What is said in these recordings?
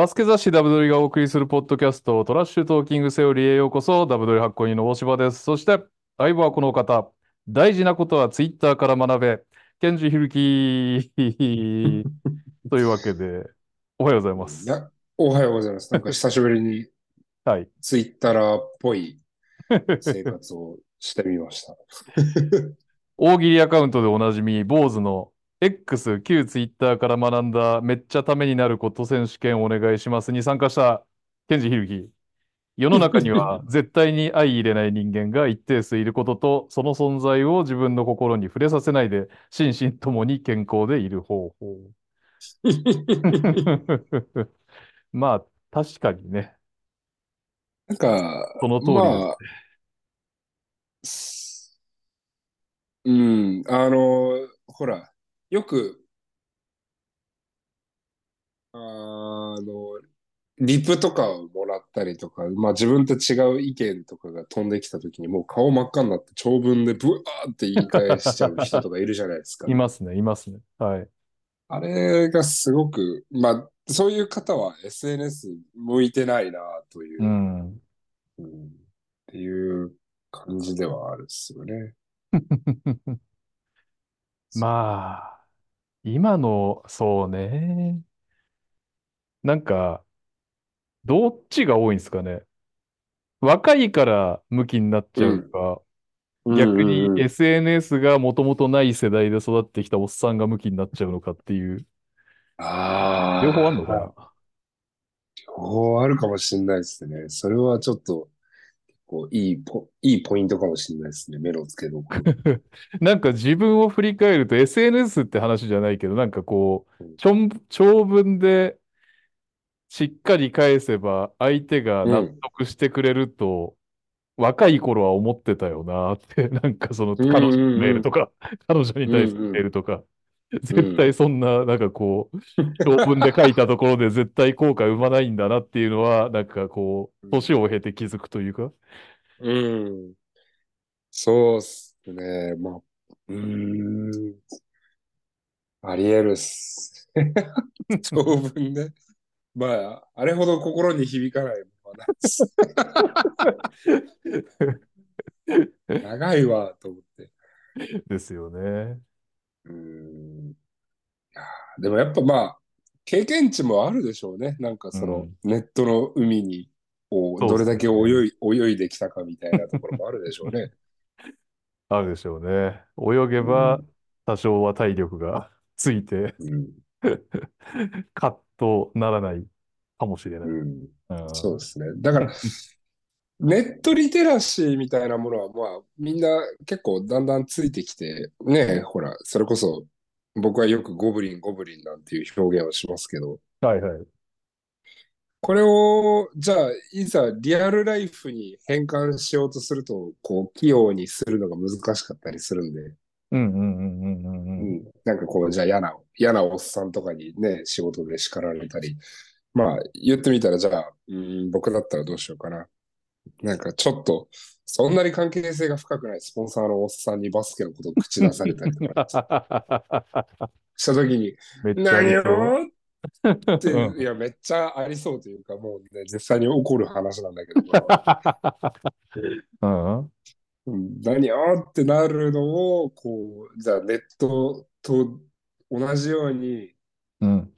バスケ雑誌ダブドリがお送りするポッドキャスト、トラッシュトーキングセオリーへようこそ、ダブドリ発行人の大柴です。そして、相棒はこの方、大事なことはツイッターから学べ、ケンジヒルキー というわけで、おはようございます。いや、おはようございます。なんか久しぶりに はい。ツイッターっぽい 生活をしてみました。大喜利アカウントでおなじみ、坊主の X、旧ツイッターから学んだめっちゃためになること選手権お願いしますに参加したケンジヒルキ。世の中には 絶対に相入れない人間が一定数いることと、その存在を自分の心に触れさせないで、心身ともに健康でいる方法。まあ、確かにね、なんか、その通りまあ、すうん、あの、ほら、よく、あの、リプとかをもらったりとか、まあ自分と違う意見とかが飛んできたときにもう顔真っ赤になって長文でブワーって言い返しちゃう人とかいるじゃないですか。いますね、いますね。はい。あれがすごく、まあ、そういう方は SNS 向いてないなという、うん。うんっていう感じではあるっすよね。まあ、今の、そうね。なんか、どっちが多いんですかね。若いから向きになっちゃうか、逆にうんうんうん SNS がもともとない世代で育ってきたおっさんが向きになっちゃうのかっていう、ああ、両方あんのかな。両方あるかもしれないですね。それはちょっと、こういいポ、いいポイントかもしれないですね。目の付けどころ。なんか自分を振り返ると SNS って話じゃないけど、なんかこう、長長文でしっかり返せば相手が納得してくれると、若い頃は思ってたよなって、なんかその彼女のメールとか、彼女に対するメールとか、絶対そんな、なんかこう、長文で書いたところで絶対効果生まないんだなっていうのは、なんかこう、年を経て気づくというか、うん。そうっすね。まあ、うーん。あり得るっす。長文で。まあ、あれほど心に響かないものはないです。長いわ、と思って。ですよね。うーん。いやーでもやっぱまあ、経験値もあるでしょうね。なんかその、ネットの海に、どれだけ泳い、泳いできたかみたいなところもあるでしょうね。あるでしょうね。泳げばうん多少は体力が ついて、うん。カッとならないかもしれない。うん。うんそうですね。だから、ネットリテラシーみたいなものは、まあ、みんな結構だんだんついてきて、ね、ほら、それこそ、僕はよくゴブリン、ゴブリンなんていう表現をしますけど、はいはい。これを、じゃあ、いざリアルライフに変換しようとすると、こう、器用にするのが難しかったりするんで、うんうんうんうんうんうん。うん、なんかこう、じゃあ嫌な、嫌なおっさんとかにね、仕事で叱られたり、まあ、言ってみたら、じゃあ、うん、僕だったらどうしようかな。なんかちょっと、そんなに関係性が深くないスポンサーのおっさんにバスケのことを口出されたりとかしたときに、何をってうんいや、めっちゃありそうというか、もうね、実際に起こる話なんだけど、何をってなるのを、こう、じゃあネットと同じようにうん。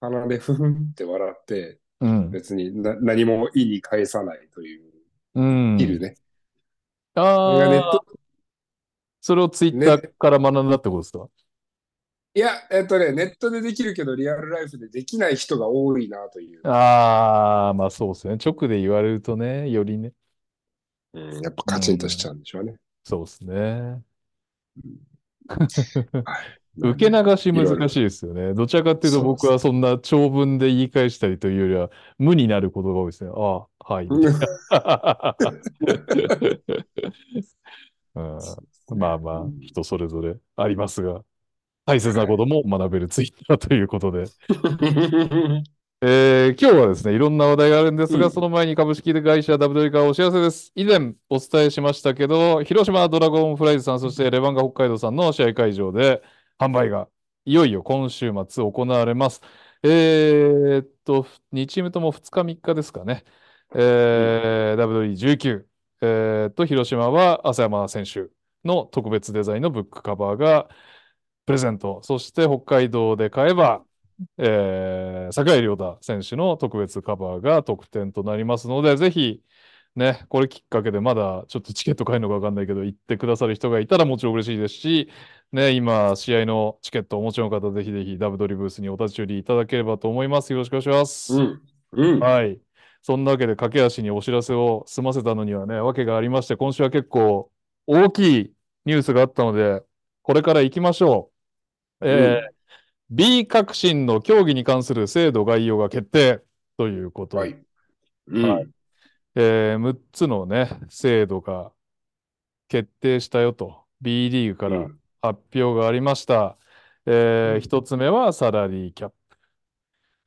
鼻でふふんって笑って、うん別にな何も意に返さないという、うんいるね。ああそれがネット、それをツイッターから学んだってことですか？いや、えっとね、ネットでできるけど、リアルライフでできない人が多いなという。ああ、まあそうですね。直で言われるとね、よりね。うん、やっぱカチンとしちゃうんでしょうね。そうですね。はい。受け流し難しいですよね。どちらかっていうと僕はそんな長文で言い返したりというよりは無になることが多いですね。ああ、はい。まあまあ、人それぞれありますが、大切なことも学べるツイッターということで。えー今日はですね、いろんな話題があるんですが、うんその前に株式会社 W からお知らせです。以前お伝えしましたけど、広島ドラゴンフライズさん、そしてレバンガ北海道さんの試合会場で販売がいよいよ今週末行われます。えーっと、2チームとも2日3日ですかね。えー、WD19。えーっと、広島は浅山選手の特別デザインのブックカバーがプレゼント。そして北海道で買えば、えー、桜井亮太選手の特別カバーが特典となりますので、ぜひ、ね、これきっかけでまだちょっとチケット買えるのかわかんないけど、行ってくださる人がいたらもちろん嬉しいですし、ね、今、試合のチケットお持ちの方、ぜひぜひダブドリブースにお立ち寄りいただければと思います。よろしくお願いします。うん。うん。はい。そんなわけで、駆け足にお知らせを済ませたのにはね、わけがありまして、今週は結構大きいニュースがあったので、これから行きましょう。えー B 革新の競技に関する制度概要が決定ということで、はい。うん。はいえー6つのね、制度が決定したよと、B リーグからうん発表がありました。えうん1つ目はサラリーキャップ。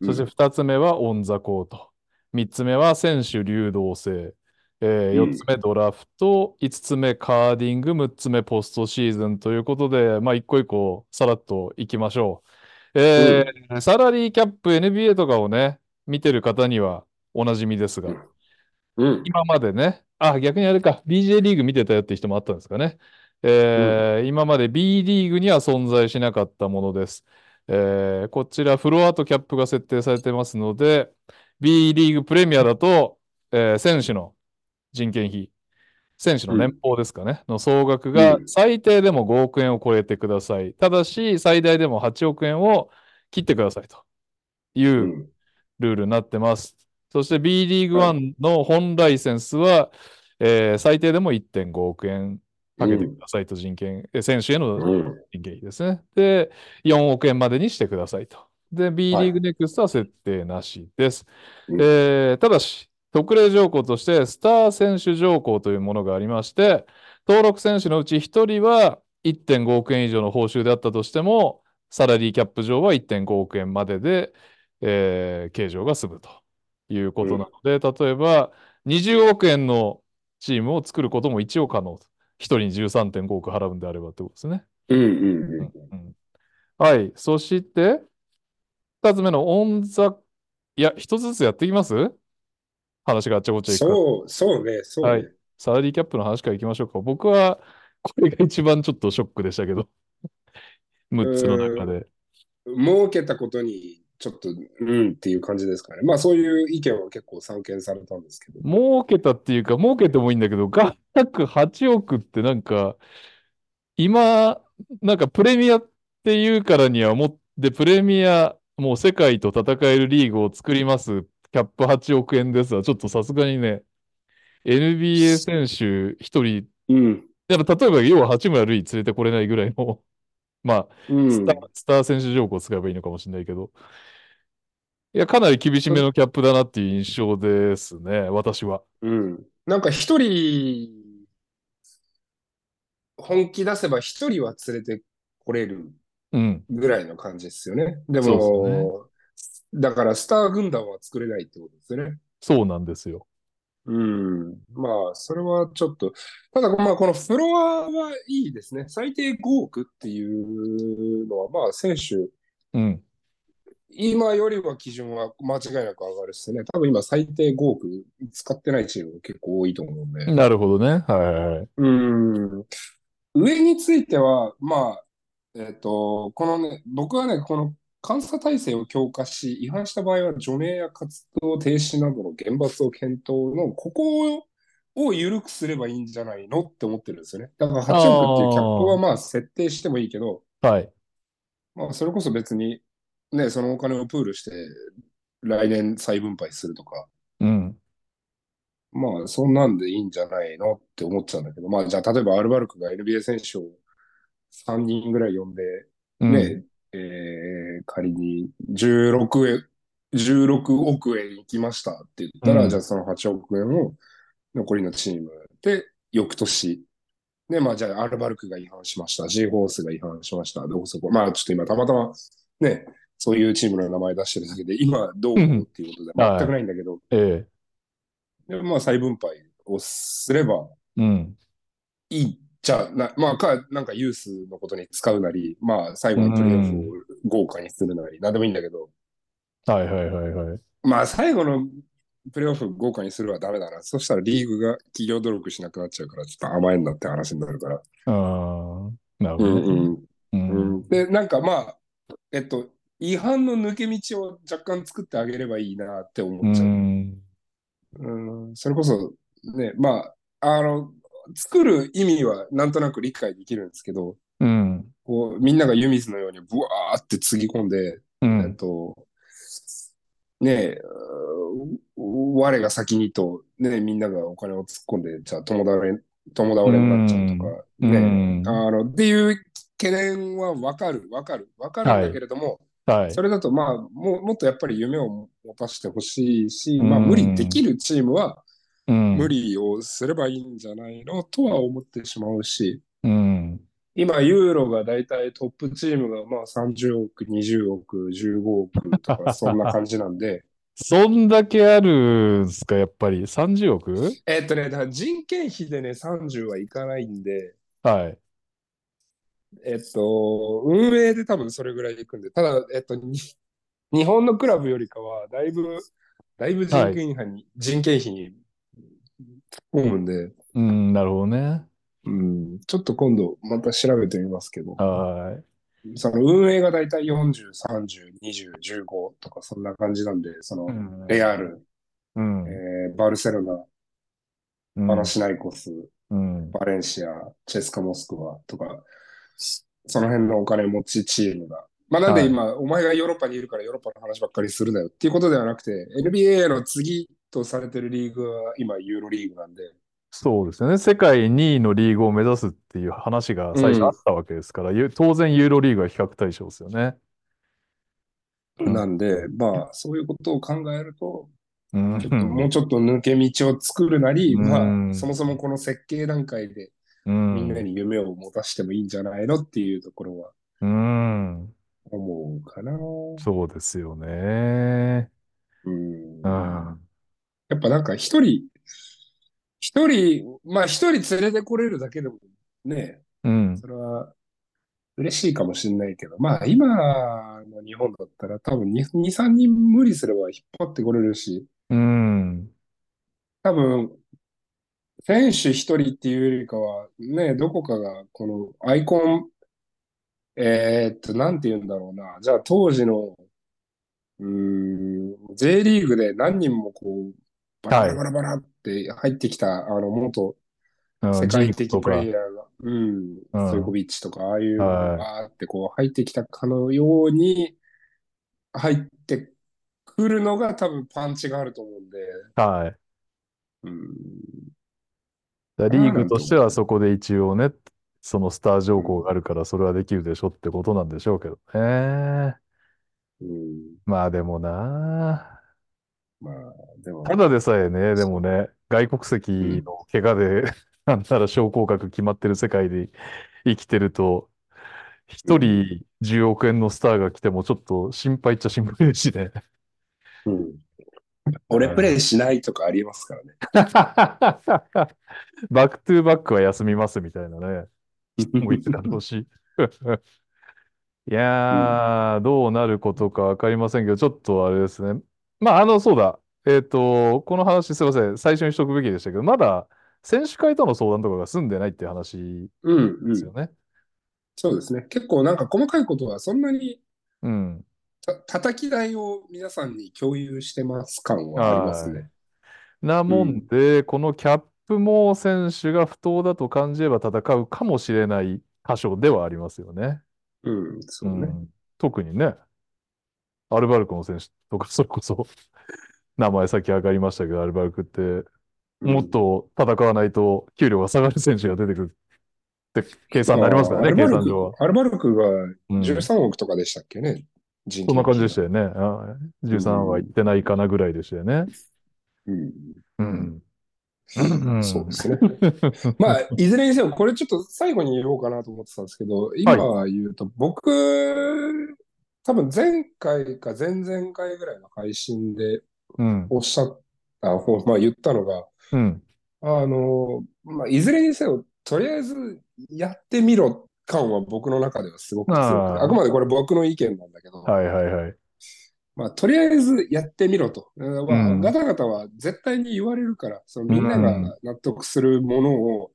そして2つ目はオンザコート。3つ目は選手流動性。えうん4つ目ドラフト。5つ目カーディング。6つ目ポストシーズンということで、まあ、一個一個さらっといきましょう。えーサラリーキャップ NBA とかをね、見てる方にはおなじみですが、うん。今までね、あ、逆にあれか、BJ リーグ見てたよって人もあったんですかね。えー今まで B リーグには存在しなかったものです。えーこちら、フロアとキャップが設定されてますので、B リーグプレミアだと、えー選手の人件費、選手の年俸ですかね、の総額がうん最低でも5億円を超えてください。ただし、最大でも8億円を切ってくださいといううんルールになってます。そして B リーグ1の本ライセンスは、えー最低でも1.5億円かけてくださいと人件、え選手へのうん。人件費ですね。で、4億円までにしてくださいと。で、B リーグネクストは設定なしです。うんえーただし、特例条項として、スター選手条項というものがありまして、登録選手のうち1人は1.5億円以上の報酬であったとしても、サラリーキャップ上は1.5億円までで、えー計上が済むということなので、例えば20億円のチームを作ることも一応可能と。1人に13.5億払うんであればってことですね。うん。うん。うんはい。そして、二つ目のオンザ、いや、一つずつやっていきます？話があっちゃこっちゃいく。そう、そうね、そうはいね。サラリーキャップの話からいきましょうか。僕は、これが一番ちょっとショックでしたけど。6つの中で。儲けたことに、ちょっと、うんっていう感じですかね。まあ、そういう意見は結構散見されたんですけど。儲けたっていうか、儲けてもいいんだけど、ガ約8億ってなんか、今、なんかプレミアっていうからにはもって、プレミア、もう世界と戦えるリーグを作ります。キャップ8億円ですわ。ちょっとさすがにね、NBA 選手一人、うん。やっぱ例えば要は八村塁連れてこれないぐらいの、まあ、うん。スター、スター選手条項を使えばいいのかもしれないけど、いや、かなり厳しめのキャップだなっていう印象ですね、私は。うん。なんか一人、本気出せば一人は連れてこれるうん。ぐらいの感じですよね。でそうも、だからスター軍団は作れないってことですよね。そうなんですよ。うん。まあ、それはちょっと、ただ、まあ、このフロアはいいですね。最低5億っていうのは、まあ、選手、うん。今よりは基準は間違いなく上がるしね。多分今最低5億使ってないチーム結構多いと思うんで。なるほどね。はいはいはい。うん。上については、まあ、えっと、このね、僕はね、この監査体制を強化し、違反した場合は除名や活動停止などの厳罰を検討の、ここを緩くすればいいんじゃないのって思ってるんですよね。だから8億っていうキャップはまあ設定してもいいけど、はい。まあそれこそ別に、ね、そのお金をプールして来年再分配するとか、うん。まあそんなんでいいんじゃないのって思っちゃうんだけど、まあじゃあ例えばアルバルクが NBA 選手を3人ぐらい呼んで、うん。ね、えー仮に16円、16億円いきましたって言ったら、うんじゃあその8億円を残りのチームで翌年、で、まあじゃあアルバルクが違反しました。G ホースが違反しました。どこそこ。まあちょっと今たまたまね、そういうチームの名前出してるだけで、今どう思うっていうことではい全くないんだけど、えでまあ再分配をすればえ。うん。いいじゃあな、まあか、なんかユースのことに使うなり、まあ最後のプレーオフを豪華にするなり、なんでもいいんだけど、はいはいはいはい。まあ、最後のプレーオフ豪華にするはダメだな。そしたらリーグが企業努力しなくなっちゃうから、ちょっと甘えんなって話になるから。ああ、なるほどね。うんうん。で、なんかまあ、えっと、違反の抜け道を若干作ってあげればいいなってう思っちゃう。ん。うん、それこそ、ね、まあ、あの、作る意味はなんとなく理解できるんですけど、うん。こう、みんなが湯水のようにブワーってつぎ込んで、うえっん。と、ねえ、う我が先にと、ね、みんながお金を突っ込んで、じゃあ共倒れ、共倒れになっちゃうとか、うね、ん。あの、っていう懸念はわかる、わかる、わかるんだけれども、はい。それだとまあ、ももっとやっぱり夢を持たせてほしいし、うんまあ無理できるチームはうん。無理をすればいいんじゃないのとは思ってしまうし、うん。今ユーロがだいたいトップチームがまあ30億、20億、15億とか そんな感じなんで、そんだけあるんすか、やっぱり？30億？えっとね、だから人件費でね、30はいかないんで、はい。えっと、運営で多分それぐらいいくんで、ただ、えっと、に日本のクラブよりかは、だいぶ、だいぶ人件費に、人件費に突っ込むんで、うん、なるほどね。うん、ちょっと今度また調べてみますけど、はその運営がだいたい40、30、20、15とかそんな感じなんで、そのレアル、うん。えーバルセロナ、うんパナシナイコス、うん。バレンシア、チェスカ・モスクワとか、その辺のお金持ちチームが。まあなんで今、お前がヨーロッパにいるからヨーロッパの話ばっかりするなよっていうことではなくて、NBA の次とされてるリーグは今ユーロリーグなんで、そうですよね。世界2位のリーグを目指すっていう話が最初あったわけですから、ゆ当然ユーロリーグは比較対象ですよね。うんなんで、まあそういうことを考えると、うんちょっともうちょっと抜け道を作るなり、うんまあそもそもこの設計段階でうんみんなに夢を持たしてもいいんじゃないのっていうところはうん。思うかな。そうですよね。うんうん。やっぱなんか一人、一人、まあ一人連れてこれるだけでもね、うん。それは嬉しいかもしれないけど、まあ今の日本だったら多分2、2 3人無理すれば引っ張ってこれるし、うん。多分、選手一人っていうよりかは、ね、どこかがこのアイコン、えーっと、なんて言うんだろうな。じゃあ当時の、うーん、J リーグで何人もこう、バラバラバラって入ってきた、あの、元うん世界的プレイ。ヤーが、うん、うんストイコビッチとか、ああいうバーってこう入ってきたかのように入ってくるのが多分パンチがあると思うんで、はい。うん、だリーグとしてはそこで一応ね、そのスター条項があるからそれはできるでしょってことなんでしょうけどね。うん、まあでもな。まあ、でも、ただでさえね、でもね、外国籍の怪我で、なんなら昇降格決まってる世界で生きてると、一人10億円のスターが来てもちょっと心配っちゃ心配ですしね。うん、俺プレイしないとかありますからね。 back to back は休みますみたいなね。もういつだろうし。いやー、どうなることかわかりませんけど、ちょっとあれですね。まあ、あの、そうだ。えっと、この話すいません。最初にしとくべきでしたけど、まだ選手会との相談とかが済んでないっていう話うん、うん。ですよね。そうですね。結構なんか細かいことはそんなにうん。た叩き台を皆さんに共有してます感はありますね。なもんで、このキャップも選手が不当だと感じれば戦うかもしれない箇所ではありますよね。うん、そうね。ん特にね、アルバルクの選手とか、それこそ、名前さっき上がりましたけど、アルバルクって、うんもっと戦わないと給料が下がる選手が出てくるって計算になりますからね、アルバルク計算上は。アルバルクがうん13億とかでしたっけね、人そんな感じでしたよ。よね。あ13は行ってないかなぐらいでしたよね。うんうん。そうですね。まあ、いずれにせよ、これちょっと最後に言おうかなと思ってたんですけど、今言うと、僕、多分前回か前々回ぐらいの配信でうん。おっしゃった、ほまあ言ったのが、うん。あの、まあ、いずれにせよ、とりあえずやってみろ感は僕の中ではすごく強くて、あーあくまでこれ僕の意見なんだけど、はいはいはい。まあ、とりあえずやってみろと。まあ、うんガタガタは絶対に言われるから、そのみんなうんが納得するものを、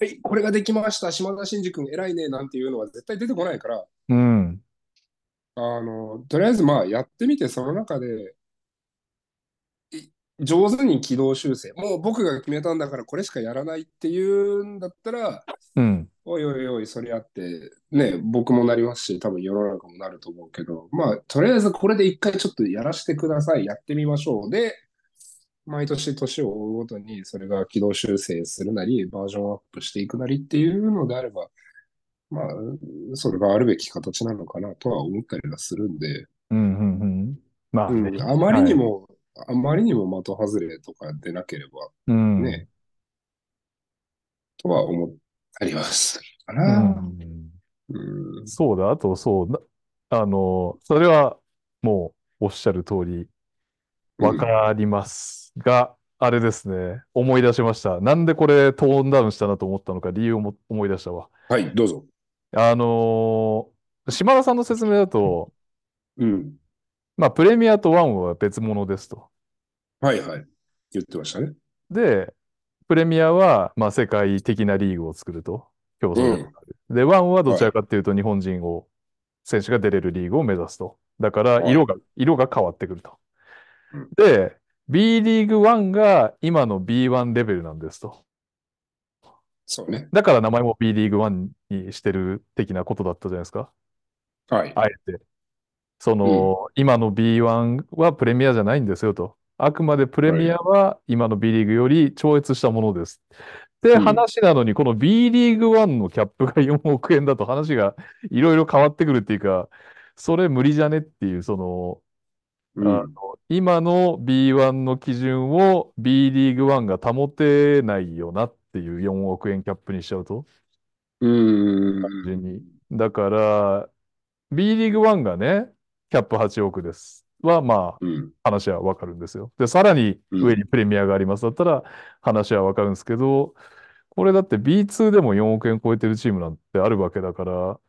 はい、これができました、島田真二君偉いね、なんていうのは絶対出てこないから、うん。あの、とりあえずまあやってみて、その中で、い上手に軌道修正。もう僕が決めたんだからこれしかやらないっていうんだったら、うん。おいおいおい、それやって、ね、僕もなりますし、多分世の中もなると思うけど、まあ、とりあえずこれで一回ちょっとやらせてください、やってみましょう。で、毎年年を追うごとに、それが軌道修正するなり、バージョンアップしていくなりっていうのであれば、まあ、それがあるべき形なのかなとは思ったりはするんで、うん。うん。うん。まあうねん、あまりにも、あまりにも的外れとかでなければ、うん。ね、とは思ったりはするかうな。ん。うん。そうだ。あと、そう。なあの、それはもうおっしゃる通り、わかります。が、あれですね。思い出しました。なんでこれトーンダウンしたなと思ったのか理由をも思い出したわ。はい、どうぞ。あのー島田さんの説明だと、うん。まあ、プレミアとワンは別物ですと。はいはい。言ってましたね。で、プレミアは、まあ、世界的なリーグを作ると。競争力がある。で、ワンはどちらかっていうと、日本人を、選手が出れるリーグを目指すと。だから、はい色が、色が変わってくるとうん。で、B リーグ1が今の B1 レベルなんですと。そうね。だから名前も B リーグ1にしてる的なことだったじゃないですか。はい。あえて。その、今の B1 はプレミアじゃないんですよと。あくまでプレミアは今の B リーグより超越したものです。ってうん話なのに、この B リーグ1のキャップが4億円だと話がいろいろ変わってくるっていうか、それ無理じゃねっていう、その、うんあの今の B1 の基準を B リーグ1が保てないよなっていう4億円キャップにしちゃうと。うん。単純に。だから、B リーグ1がね、キャップ8億です。は、まあ、うん。話はわかるんですよ。で、さらに上にプレミアがありますだったら話はわかるんですけど、これだって B2 でも4億円超えてるチームなんてあるわけだから、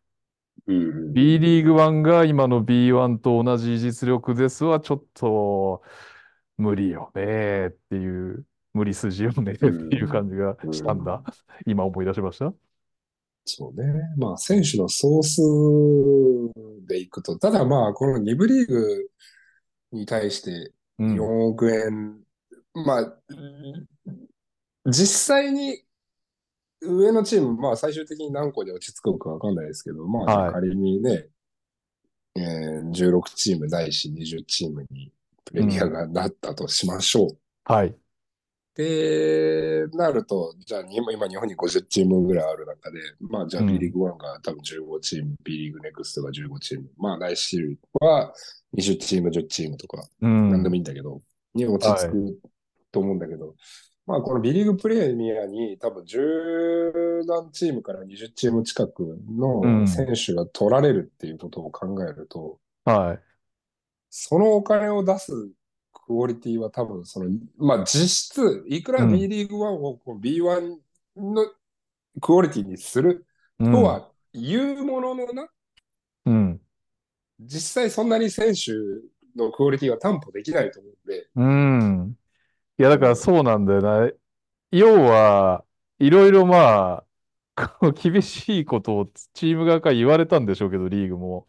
うん。B リーグ1が今の B1 と同じ実力ですはちょっと無理よねっていう、無理筋よねっていう感じがしたんだ。今思い出しました？そうね。まあ、選手の総数でいくと、ただまあ、この2部リーグに対してうん4億円、まあ、実際に上のチーム、まあ最終的に何個で落ち着くかわかんないですけど、まあじゃあはい仮にね、えー16チームないし20チームにプレミアがなったとしましょう。はい。で、なると、じゃあ今今日本に50チームぐらいある中で、まあじゃあうん B リーグ1が多分15チーム、B リーグネクストが15チーム、まあ来週は20チーム、10チームとか、うん。なんでもいいんだけど、に落ち着くと思うんだけど、まあこの B リーグプレミアに多分10何チームから20チーム近くうんの選手が取られるっていうことを考えると、はい。そのお金を出すクオリティは多分その、まあ実質、いくらうん B リーグ1をこう B1 のクオリティにするうんとは言うもののな、うん。実際そんなに選手のクオリティは担保できないと思うんで、うん。いや、だからそうなんだよな。要は、いろいろまあ、厳しいことをチーム側から言われたんでしょうけど、リーグも。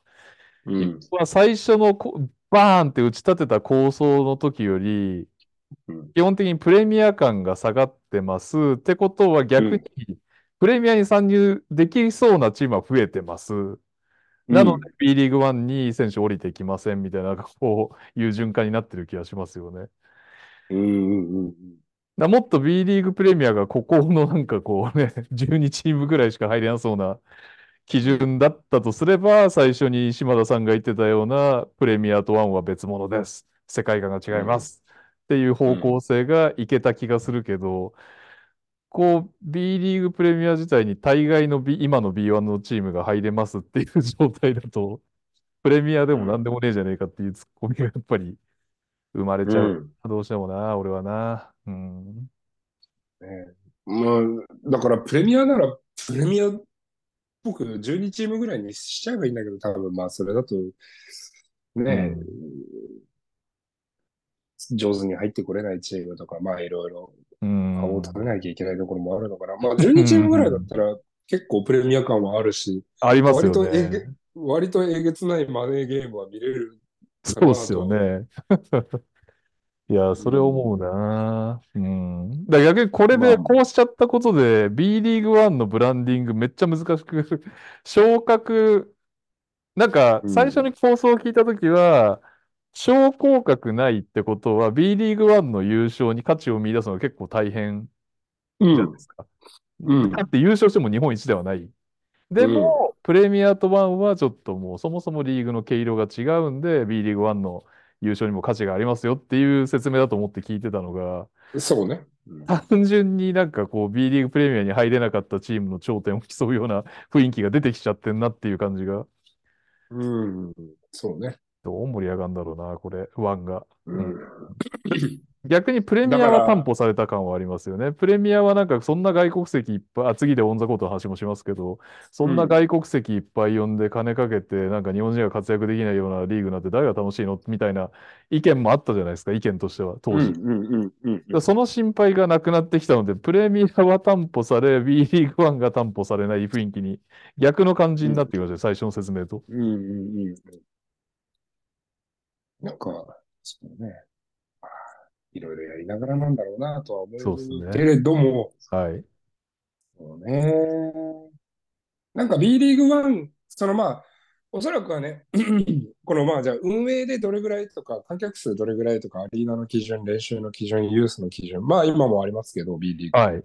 うん。まあ最初のこバーンって打ち立てた構想の時よりうん、基本的にプレミア感が下がってます。ってことは逆に、プレミアに参入できそうなチームは増えてます。なので、B リーグ1に選手降りてきませんみたいな、こういう循環になってる気がしますよね。うんうんうんだもっと B リーグプレミアがここのなんかこうね、12チームぐらいしか入れなそうな基準だったとすれば、最初に島田さんが言ってたようなプレミアとワンは別物です。世界観が違います。っていう方向性がいけた気がするけど、こう B リーグプレミア自体に大概の、B、今の B1 のチームが入れますっていう状態だと、プレミアでも何でもねえじゃねえかっていうツッコミがやっぱり生まれちゃう。うんどうしてもな、俺はな。うん。ねまあ、だからプレミアなら、プレミア、僕12チームぐらいにしちゃえばいいんだけど、多分まあそれだと、ね、上手に入ってこれないチームとか、まあいろいろう顔を食べん。なきゃいけないところもあるのかな。まあ12チームぐらいだったら結構プレミア感はあるし、ありますよ割とえげ、ね。割とえげつないマネーゲームは見れるかそうっすよ。ね。いや、うそれ思うん。な。うん。だから逆にこれでまあ、こうしちゃったことで B リーグワンのブランディングめっちゃ難しく、昇格、なんか最初うん。に放送を聞いたときは、昇降格ないってことは B リーグワンの優勝に価値を見出すのが結構大変うん。じゃないですか。うん。だって優勝しても日本一ではない。でうん。も、プレミアとワンはちょっともうそもそもリーグの毛色が違うんで、B リーグワンの優勝にも価値がありますよっていう説明だと思って聞いてたのが、そうね。うん。単純になんかこう B リーグプレミアに入れなかったチームの頂点を競うような雰囲気が出てきちゃってんなっていう感じが、うん。そうね。どう盛り上がるんだろうな、これ、ワンが。ううん。ん。逆にプレミアは担ら、保された感はありますよね。プレミアはなんかそんな外国籍いっぱい、あ、次でオンザコートの話もしますけど、そうん。んな外国籍いっぱい呼んで金かけて、なんか日本人が活躍できないようなリーグになって誰が楽しいの？みたいな意見もあったじゃないですか、意見としては、う当時。その心配がなくなってきたので、プレミアは担保され、B リーグ1が担保されない雰囲気に逆の感じうん。になってきましたね、最初の説明と。うん。うん。なんか、そうね。いろいろやりながらなんだろうなとは思そうですね。うけれども、はい。そうね。なんか B リーグ1、そのまあ、おそらくはね、このまあじゃあ運営でどれぐらいとか、観客数どれぐらいとか、アリーナの基準、練習の基準、ユースの基準、まあ今もありますけど、B リーグ。はい。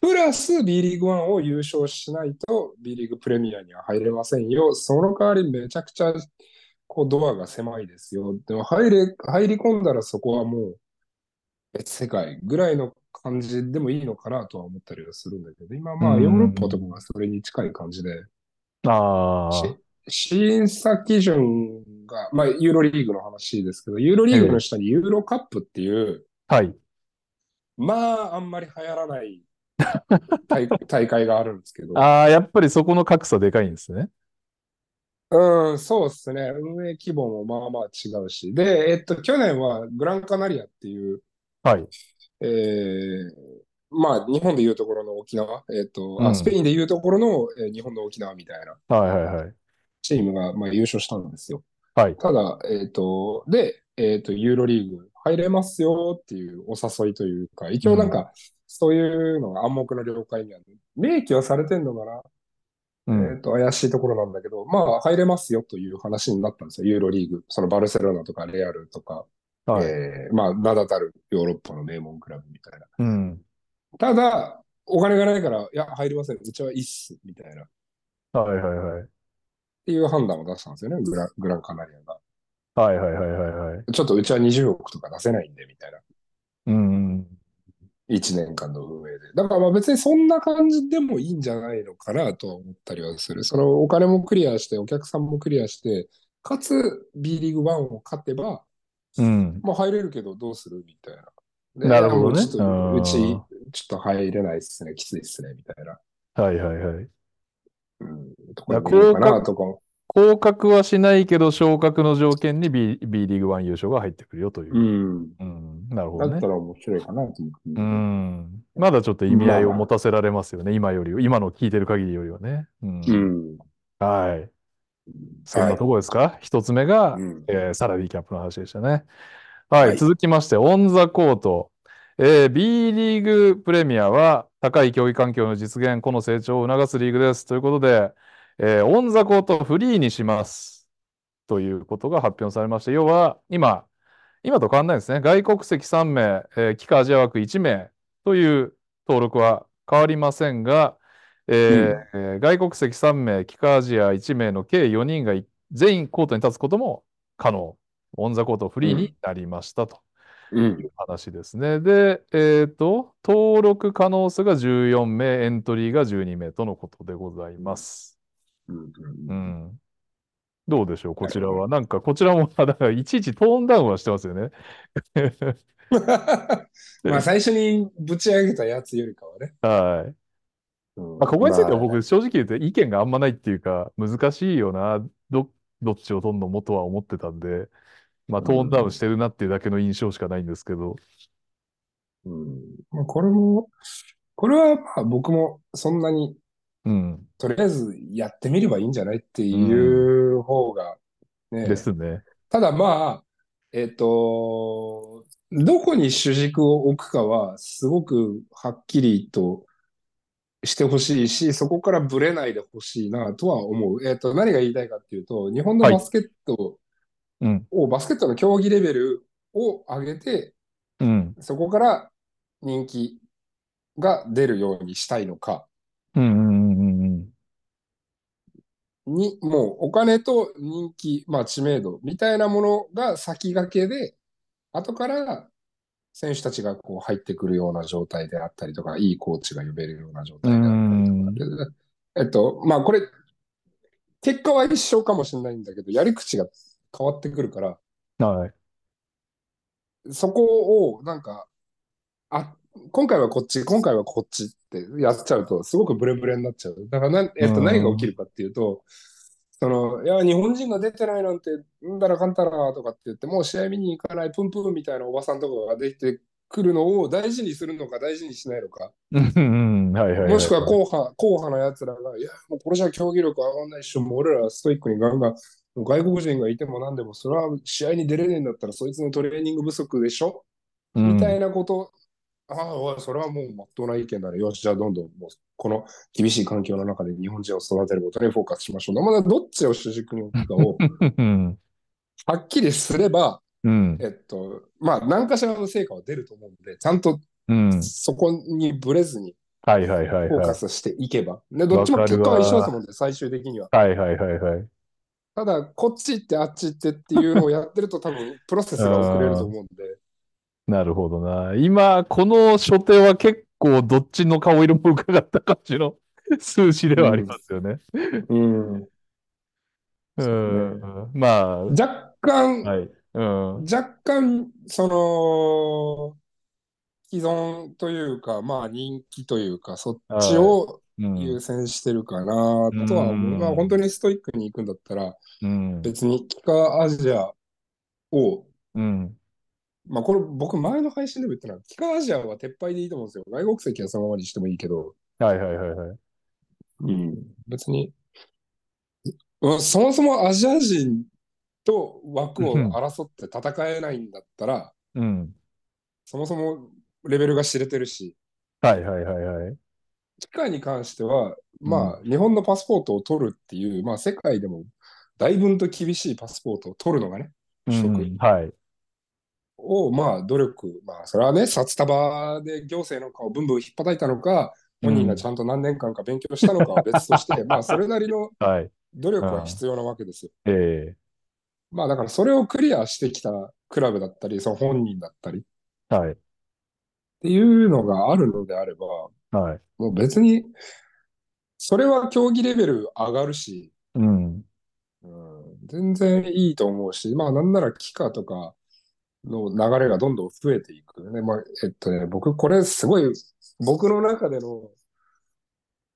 プラス B リーグ1を優勝しないと B リーグプレミアには入れませんよ。その代わりめちゃくちゃこうドアが狭いですよ。でも入れ、入り込んだらそこはもう別世界ぐらいの感じでもいいのかなとは思ったりはするんだけど、今うまあヨーロッパとかん。がそれに近い感じで、あしあ。審査基準が、まあユーロリーグの話ですけど、ユーロリえーグのえ。下にユーロカップっていう、はい。まああんまり流行らない大、大会があるんですけど、ああ、やっぱりそこの格差でかいんですね。うん、そうですね。運営規模もまあまあ違うし。で、えっと、去年はグランカナリアっていう、はい。えー、まあ、日本でいうところの沖縄、えっと、うあ、スペん。インでいうところの、えー日本の沖縄みたいなはいはいはい。チームが、まあ、優勝したんですよ。はい。ただ、えっと、で、えっと、ユーロリーグ入れますよっていうお誘いというか、一うん。応なんか、そういうのが暗黙の了解には、明記はされてんのかな？えうん。っと、怪しいところなんだけど、まあ、入れますよという話になったんですよ。ユーロリーグ。そのバルセロナとかレアルとか、はい。えーまあ、名だたるヨーロッパの名門クラブみたいな。うん。ただ、お金がないから、いや、入りません。うちはいいっす。みたいな。っはいはいはい。ていう判断を出したんですよね。グラ、グランカナリアが。はいはいはいはいはい。ちょっとうちは20億とか出せないんで、みたいな。うん。1年間の運営で。だからまあ別にそんな感じでもいいんじゃないのかなとは思ったりはする。そのお金もクリアして、お客さんもクリアして、かつ B リーグ1を勝てば、うん。まあ入れるけどどうするみたいな。で、ないるほどね。ちうち、あちょっと入れないっすね、きついっすね、みたいな、あ。はいはいはい。うん、とこだろかなとかも。降格はしないけど、昇格の条件に B、B リーグ1優勝が入ってくるよというう。ん。うん。なるほどね。だったら面白いかなと思うん。まだちょっと意味合いを。持たせられますよね。今より、今の聞いてる限りよりはね。う。うんん。はい。そんは。ないところですか？一つ目が、うん。えーサラリーキャップの話でしたね。は。はいい。続きまして、オンザコート。えー B リーグプレミアは高い競技環境の実現、この成長を促すリーグです。ということで、えーオンザコートをフリーにします。ということが発表されました。要は、今、今と変わんないですね。外国籍3名、えー、帰化アジア枠1名という登録は変わりませんが、うえん。ーえー外国籍3名、帰化アジア1名の計4人がい全員コートに立つことも可能。オンザコートフうリーにん。なりましたとう。いうん話ですね。で、えっと、登録可能数が14名、エントリーが12名とのことでございます。うん。どうでしょう、こ。ちらは。なんか、こちらも、だからいちいちトーンダウンはしてますよね。まあ最初にぶち上げたやつよりかはね。はい。うん。まあ、ここについてはまあ、僕、正直言って意見があんまないっていうか、難しいよな、ど、どっちを取んのもとは思ってたんで、まあ、トーンダウンしてるなっていうだけの印象しかないんですけど。うん。まあ、これも、これはまあ僕もそんなに、うん。とりあえずやってみればいいんじゃないっていう方がね、ですね。ただまあ、えっと、どこに主軸を置くかはすごくはっきりとしてほしいし、そこからブレないでほしいなとは思う。えっと、何が言いたいかっていうと、日本のはいバスケットうん。を、バスケットの競技レベルを上げて、うん。そこから人気が出るようにしたいのか、うん。うん。うん。うん。に、もうお金と人気、まあ知名度みたいなものが先駆けで、後から選手たちがこう入ってくるような状態であったりとか、いいコーチが呼べるような状態であったりとか。でえっと、まあこれ、結果は一緒かもしれないんだけど、やり口が変わってくるから、はい。そこをなんか、あ、今回はこっち、今回はこっちってやっちゃうと、すごくブレブレになっちゃう。だからな、えっと、うん何が起きるかっていうと、その、いや、日本人が出てないなんて、んだらかんたらとかって言って、もう試合見に行かない、プンプンみたいなおばさんとかが出てくるのを大事にするのか、大事にしないのか。もしくは硬派、硬派な奴らが、いや、もうこれじゃ競技力上がんないっしょ、もう俺らストイックにガンガン、外国人がいても何でも、それは試合に出れねえんだったら、そいつのトレーニング不足でしょ？うん。みたいなこと、ああ、それはもう真っ当な意見だね。よし、じゃあどんどんもうこの厳しい環境の中で日本人を育てることにフォーカスしましょう。まだどっちを主軸に置くかをうん。はっきりすれば、うん。えっと、まあ何かしらの成果は出ると思うんで、ちゃんとうん。そこにブレずにはい。はい。はい。フォーはい。カスしていけば。で、どっちも結果は一緒だと思うんで、最終的には。はい。はい。はい。はい。ただ、こっち行ってあっち行ってっていうのをやってると多分プロセスが遅れると思うんで。なるほどな。今、この書店は結構どっちの顔色も伺った感じの数字ではありますよね。うん、うん。まあ、若干、はい。うん。若干、その、既存というか、まあ人気というか、そっちをうん。優先してるかなとは思う。うんまあ本当にストイックに行くんだったら、うん。別に北アジアを、うん。まあこれ僕前の配信でも言ったのは、北アジアは撤廃でいいと思うんですよ。外国籍はそのままにしてもいいけど、はいはいはいはい。うん、別に、うんそもそもアジア人と枠を争って戦えないんだったら、うん。そもそもレベルが知れてるし、はいはいはいはい。機械に関しては、まあ、日本のパスポートを取るっていう、まあ、世界でもだいぶんと厳しいパスポートを取るのがね、取得うんはい。を、まあ、努力、まあ、それはね、札束で行政の顔をブンブン引っ叩いたのか、本人がちゃんと何年間か勉強したのかは別として、まあ、それなりのはい。努力は必要なわけですよ。えまあ、だからそれをクリアしてきたクラブだったり、その本人だったりはい。ていうのがあるのであれば、はい。もう別に、それは競技レベル上がるし、うん。うん、全然いいと思うし、まあなんなら帰化とかの流れがどんどん増えていく。ね、まあ、えっとね、僕これすごい、僕の中での、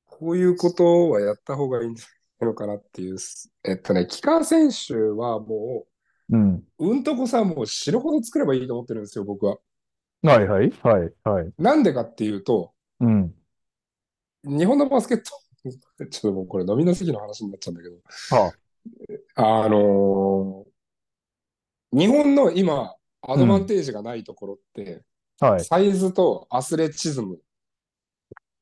こういうことはやった方がいいんじゃないのかなっていう、えっとね、帰化選手はもうん。う、うんとこさ、もう死ぬほど作ればいいと思ってるんですよ、僕は。はいはいはいはい。なんでかっていうと、うん。日本のバスケット、ちょっともうこれ飲みの席の話になっちゃうんだけど、はあのー日本の今、アドバンテージがないところって、あ。はい。サイズとアスレチズム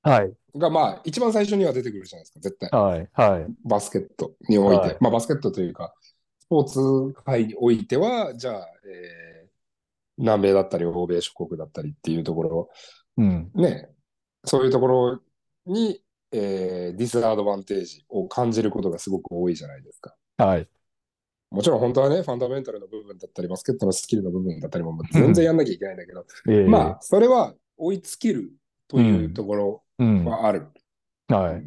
はい。が、まあ、一番最初には出てくるじゃないですか、絶対。はい。はい。バスケットにおいて。はいまあ、バスケットというか、スポーツ界においては、じゃあ、えー南米だったり、欧米諸国だったりっていうところ、うん。ね、そういうところに、えーディスアドバンテージを感じることがすごく多いじゃないですか。はい。もちろん本当はね、ファンダメンタルの部分だったり、バスケットのスキルの部分だったりも全然やんなきゃいけないんだけど、ええまあ、それは追いつけるというところうん。はある。はい。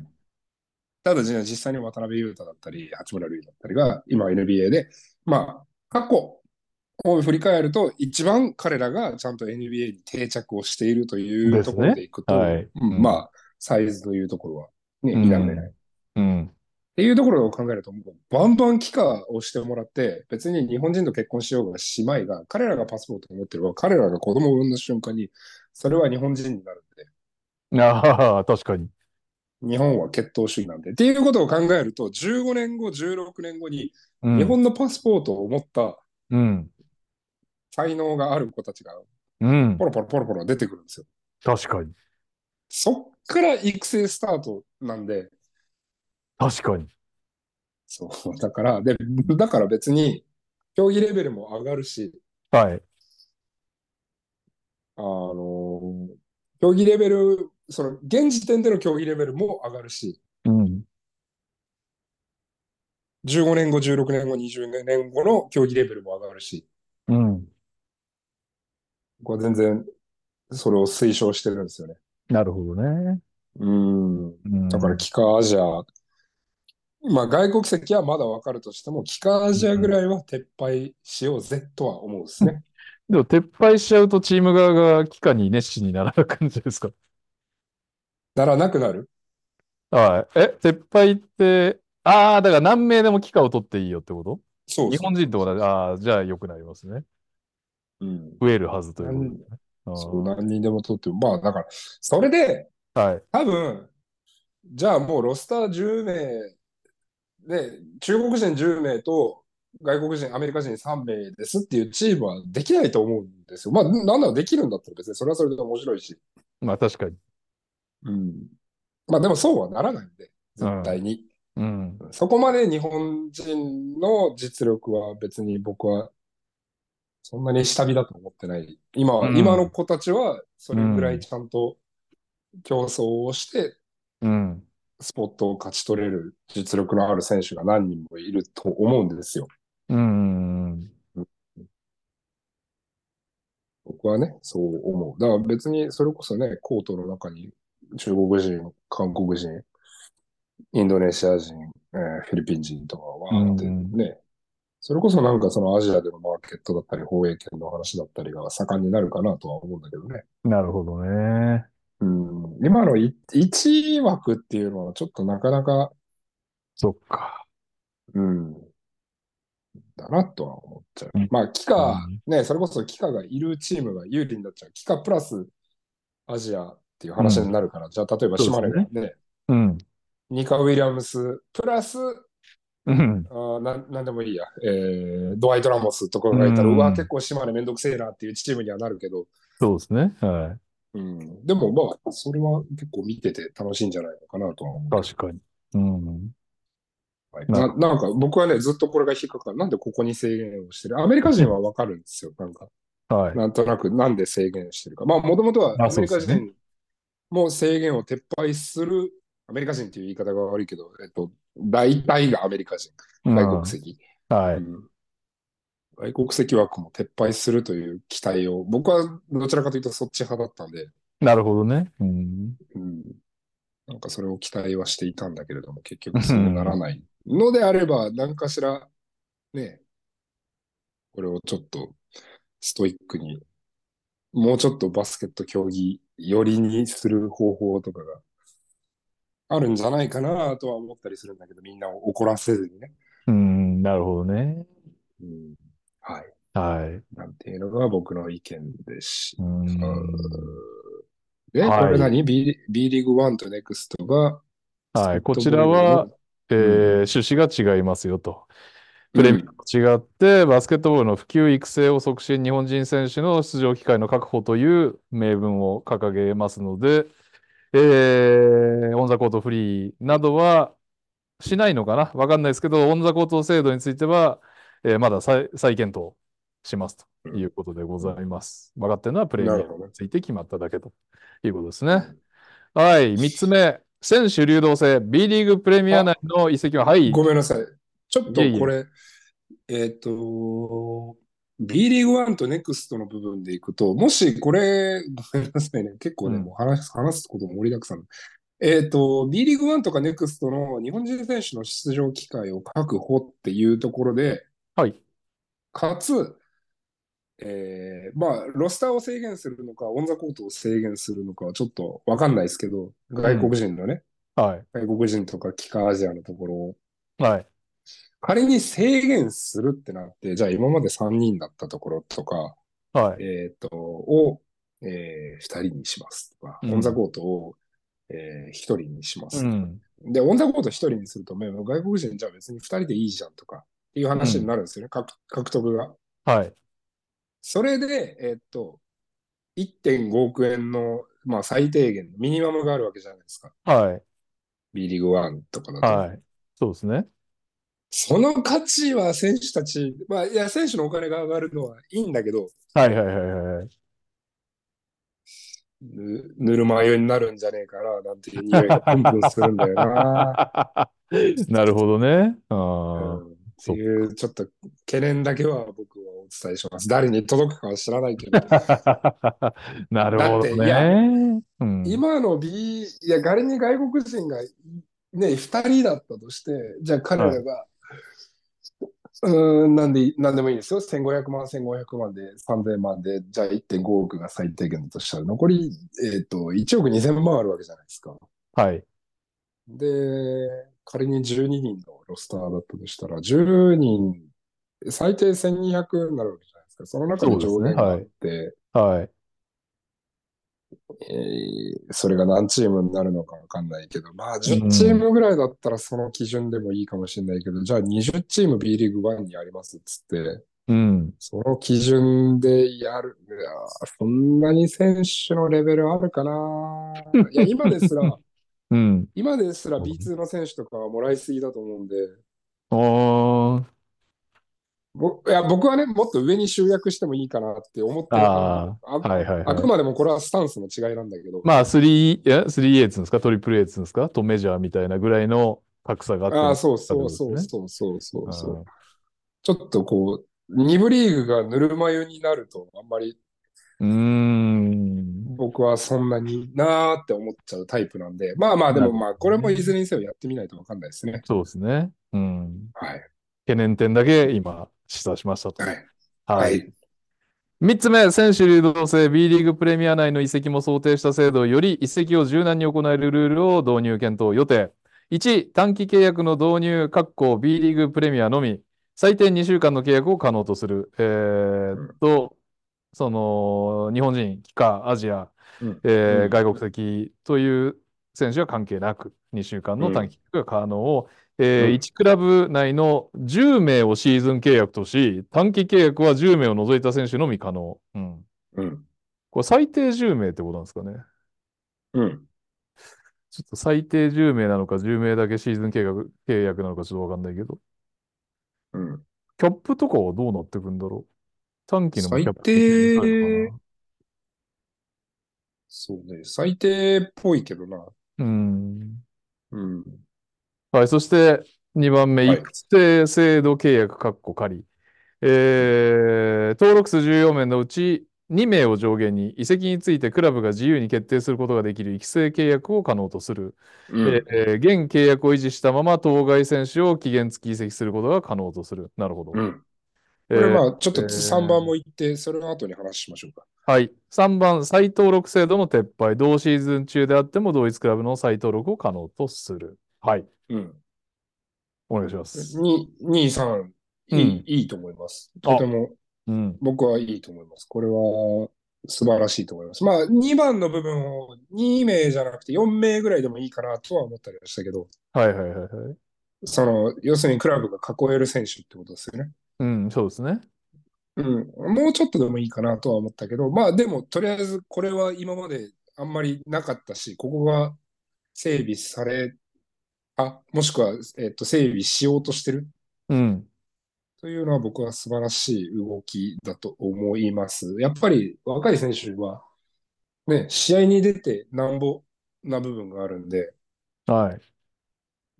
ただ、じゃあ実際に渡辺裕太だったり、八村塁だったりが、今 NBA で、まあ、過去を振り返ると、一番彼らがちゃんと NBA に定着をしているというところでいくと、はいうんうんまあ、サイズというところはね、うん否めない。うん。っていうところを考えると、バンバン帰化をしてもらって、別に日本人と結婚しようが姉妹が、彼らがパスポートを持ってれば、彼らが子供を産んだ瞬間に、それは日本人になるんで、ああ、確かに。日本は血統主義なんで。っていうことを考えると、15年後、16年後に、うん。日本のパスポートを持ったうん。才能がある子たちが、うんポ。ロポロポロポロ出てくるんですよ。確かに。そっから育成スタートなんで、確かに。そう、だから、で、だから別に、競技レベルも上がるし、はい。あの、競技レベル、その、現時点での競技レベルも上がるし、うん。15年後、16年後、20年後の競技レベルも上がるし、うん。僕は全然、それを推奨してるんですよね。なるほどね。うん。うん。だから、帰化アジア、まあ、外国籍はまだわかるとしても、帰化アジアぐらいは撤廃しようぜとは思うんですね。でも、撤廃しちゃうとチーム側が期間に熱心にならな感じですか？ならなくなるはい。え、撤廃って、ああ、だから何名でも期間を取っていいよってこと？そう日本人と同じ、ああ、じゃあ良くなりますね。うん。増えるはずということね。あそう、何人でも取っても、まあ、だから、それで、あはい。多分、じゃあもうロスター10名で、中国人10名と外国人、アメリカ人3名ですっていうチームはできないと思うんですよ。まあ、なんならできるんだったら別にそれはそれで面白いし。まあ確かに。うん。まあでもそうはならないんで、絶対に。うん。そこまで日本人の実力は別に僕はそんなに下火だと思ってない。今は、うん今の子たちはそれぐらいちゃんと競争をしてうん。スポットを勝ち取れる実力のある選手が何人もいると思うんですよ。うん。僕はね、そう思う。だから別にそれこそね、コートの中に中国人、韓国人、インドネシア人、えーフィリピン人とかわーってうんね、それこそなんかそのアジアでのマーケットだったり、放映権の話だったりが盛んになるかなとは思うんだけどね。なるほどね。うん、今の1枠っていうのはちょっとなかなか、そっか。うん、だなとは思っちゃううん。まあ、キカうん、ね、それこそキカがいるチームが有利になっちゃう。キカプラスアジアっていう話になるから、じゃあ例えば島根がね、うん。ニカ・ウィリアムスプラス、うん。あーなんなんでもいいや、えードワイト・ラモスとかがいたら、ううんわ、結構島根めんどくせえなっていうチームにはなるけど、そうですね。はうん、でもまあ、それは結構見てて楽しいんじゃないのかなとは思う。い。確かに。うん。はいなななんか僕はね、ずっとこれが引っかかる。なんでここに制限をしてる？アメリカ人はわかるんですよ。なんか、はい。なんとなくなんで制限してるか。まあ、もともとはあアメリカ人も制限を撤廃する、アメリカ人っていう言い方が悪いけど、えっと、大体がアメリカ人、外国籍。うんはい。うん外国籍枠も撤廃するという期待を、僕はどちらかというとそっち派だったんで、なるほどね。うん。うん、なんかそれを期待はしていたんだけれども、結局そうならないのであれば、何かしら、ね、これをちょっとストイックに、もうちょっとバスケット競技寄りにする方法とかがあるんじゃないかなとは思ったりするんだけど、みんなを怒らせずにね。うん。なるほどね。うん、はい。はい。なんていうのが僕の意見でしうん。で、はいこれ何 ?B, B リーグ1と NEXT が、はい。こちらは、えー趣旨が違いますよと。プレミアと違って、バスケットボールの普及育成を促進、日本人選手の出場機会の確保という名分を掲げますので、えーオンザコートフリーなどはしないのかな？わかんないですけど、オンザコート制度については、えーまだ再再検討しますということでございます。分かってるのはプレミアについて決まっただけということですね。はい。三つ目、選手流動性、B リーグプレミア内の移籍は、はい。ごめんなさい。ちょっとこれ、えっ、と、B リーグ1と NEXT の部分でいくと、もしこれ、ごめんなさいね。結構ね、うんもう話す話すことも盛りだくさん。えっ、と、B リーグ1とか NEXT の日本人選手の出場機会を確保っていうところで、はい。かつ、えーまあ、ロスターを制限するのか、オンザコートを制限するのかはちょっとわかんないですけど、外国人のね、はい。外国人とか帰化アジアのところをはい。仮に制限するってなって、じゃあ今まで3人だったところとか、はい。えっ、と、を、えー、2人にしますとか、うんオンザコートを、えー、1人にしますとか、うん。で、オンザコート1人にすると、外国人じゃあ別に2人でいいじゃんとかっていう話になるんですよね、獲獲得が。はい。それで、えっと、1.5億円の、まあ、最低限のミニマムがあるわけじゃないですか。はい。B リーグ1とかだと。はい。そうですね。その価値は選手たち、まあ、いや、選手のお金が上がるのはいいんだけど、はいはいはいはい。ぬぬるま湯になるんじゃねえかな、なんていう匂いがプンプンするんだよな。なるほどね。あうーんっていう、ちょっと懸念だけは僕はお伝えします。誰に届くかは知らないけど、なるほどね。うん、今の B、いや、仮に外国人がね、2人だったとして、じゃあ彼らが、うーん、なんで、なんでもいいですよ。1500万、1500万で3000万で、じゃあ1.5億が最低限だとしたら、残り、えっ、と、1億2000万あるわけじゃないですか。はい。で、仮に12人のロスターだったとしたら、10人、最低1200になるわけじゃないですか。その中に上限があって、はい。えーそれが何チームになるのかわかんないけど、まあ10チームぐらいだったらその基準でもいいかもしれないけど、じゃあ20チーム B リーグ1にありますっつって、うん。その基準でやる、いやそんなに選手のレベルあるかないや、今ですら、うん。今ですら B2 の選手とかはもらいすぎだと思うんで、おー。ぼいや僕はね、もっと上に集約してもいいかなって思ってるああはいはいはい。あくまでもこれはスタンスの違いなんだけど、まあ、3、いや、3A っつうんですか？トリプル A っつうんですか？とメジャーみたいなぐらいの格差があってもああ、そうそうそうそうそうそうそう。あちょっとこう、2部リーグがぬるま湯になると、あんまりーうーん。僕はそんなになーって思っちゃうタイプなんで、まあまあでもまあ、これもいずれにせよやってみないとわかんないですね。そうですね。うん。はい。懸念点だけ今、示唆しましたと。はい。は。はいい。3つ目、選手流動性 B リーグプレミア内の移籍も想定した制度より移籍を柔軟に行えるルールを導入検討予定。1、短期契約の導入、括弧 B リーグプレミアのみ、最低2週間の契約を可能とする。えーっと、その、日本人、帰化、アジア、うんえーうん外国籍という選手は関係なく、2週間の短期契約が可能を、えーうん1クラブ内の10名をシーズン契約とし、短期契約は10名を除いた選手のみ可能。うん。うん。これ最低10名ってことなんですかね。うん。ちょっと最低10名なのか、10名だけシーズン契約契約なのかちょっとわかんないけど。うん。キャップとかはどうなってくんだろう？短期のもキャップ最低そうね。最低っぽいけどな。なうん。うん。はい、そして2番目、はい育成制度契約括弧仮。えー登録数14名のうち2名を上限に移籍についてクラブが自由に決定することができる育成契約を可能とする。うん。えー現契約を維持したまま当該選手を期限付き移籍することが可能とする。なるほど。うん。こえーれまあ、ちょっとえー3番も言って、それの後に話しましょうか。はい。3番、再登録制度の撤廃。同シーズン中であっても同一クラブの再登録を可能とする。はい。うん。お願いします。2、2、3、いい、いいと思います。とてもうん。僕はいいと思います。これは素晴らしいと思います。まあ、2番の部分を2名じゃなくて4名ぐらいでもいいかなとは思ったりはしたけど、はいはいはいはい。その、要するにクラブが囲える選手ってことですよね。うん、そうですね。うん。もうちょっとでもいいかなとは思ったけど、まあでも、とりあえずこれは今まであんまりなかったし、ここが整備された、もしくは、えっと、整備しようとしてる？うん。というのは僕は素晴らしい動きだと思います。やっぱり若い選手は、ね、試合に出てなんぼな部分があるんで、はい。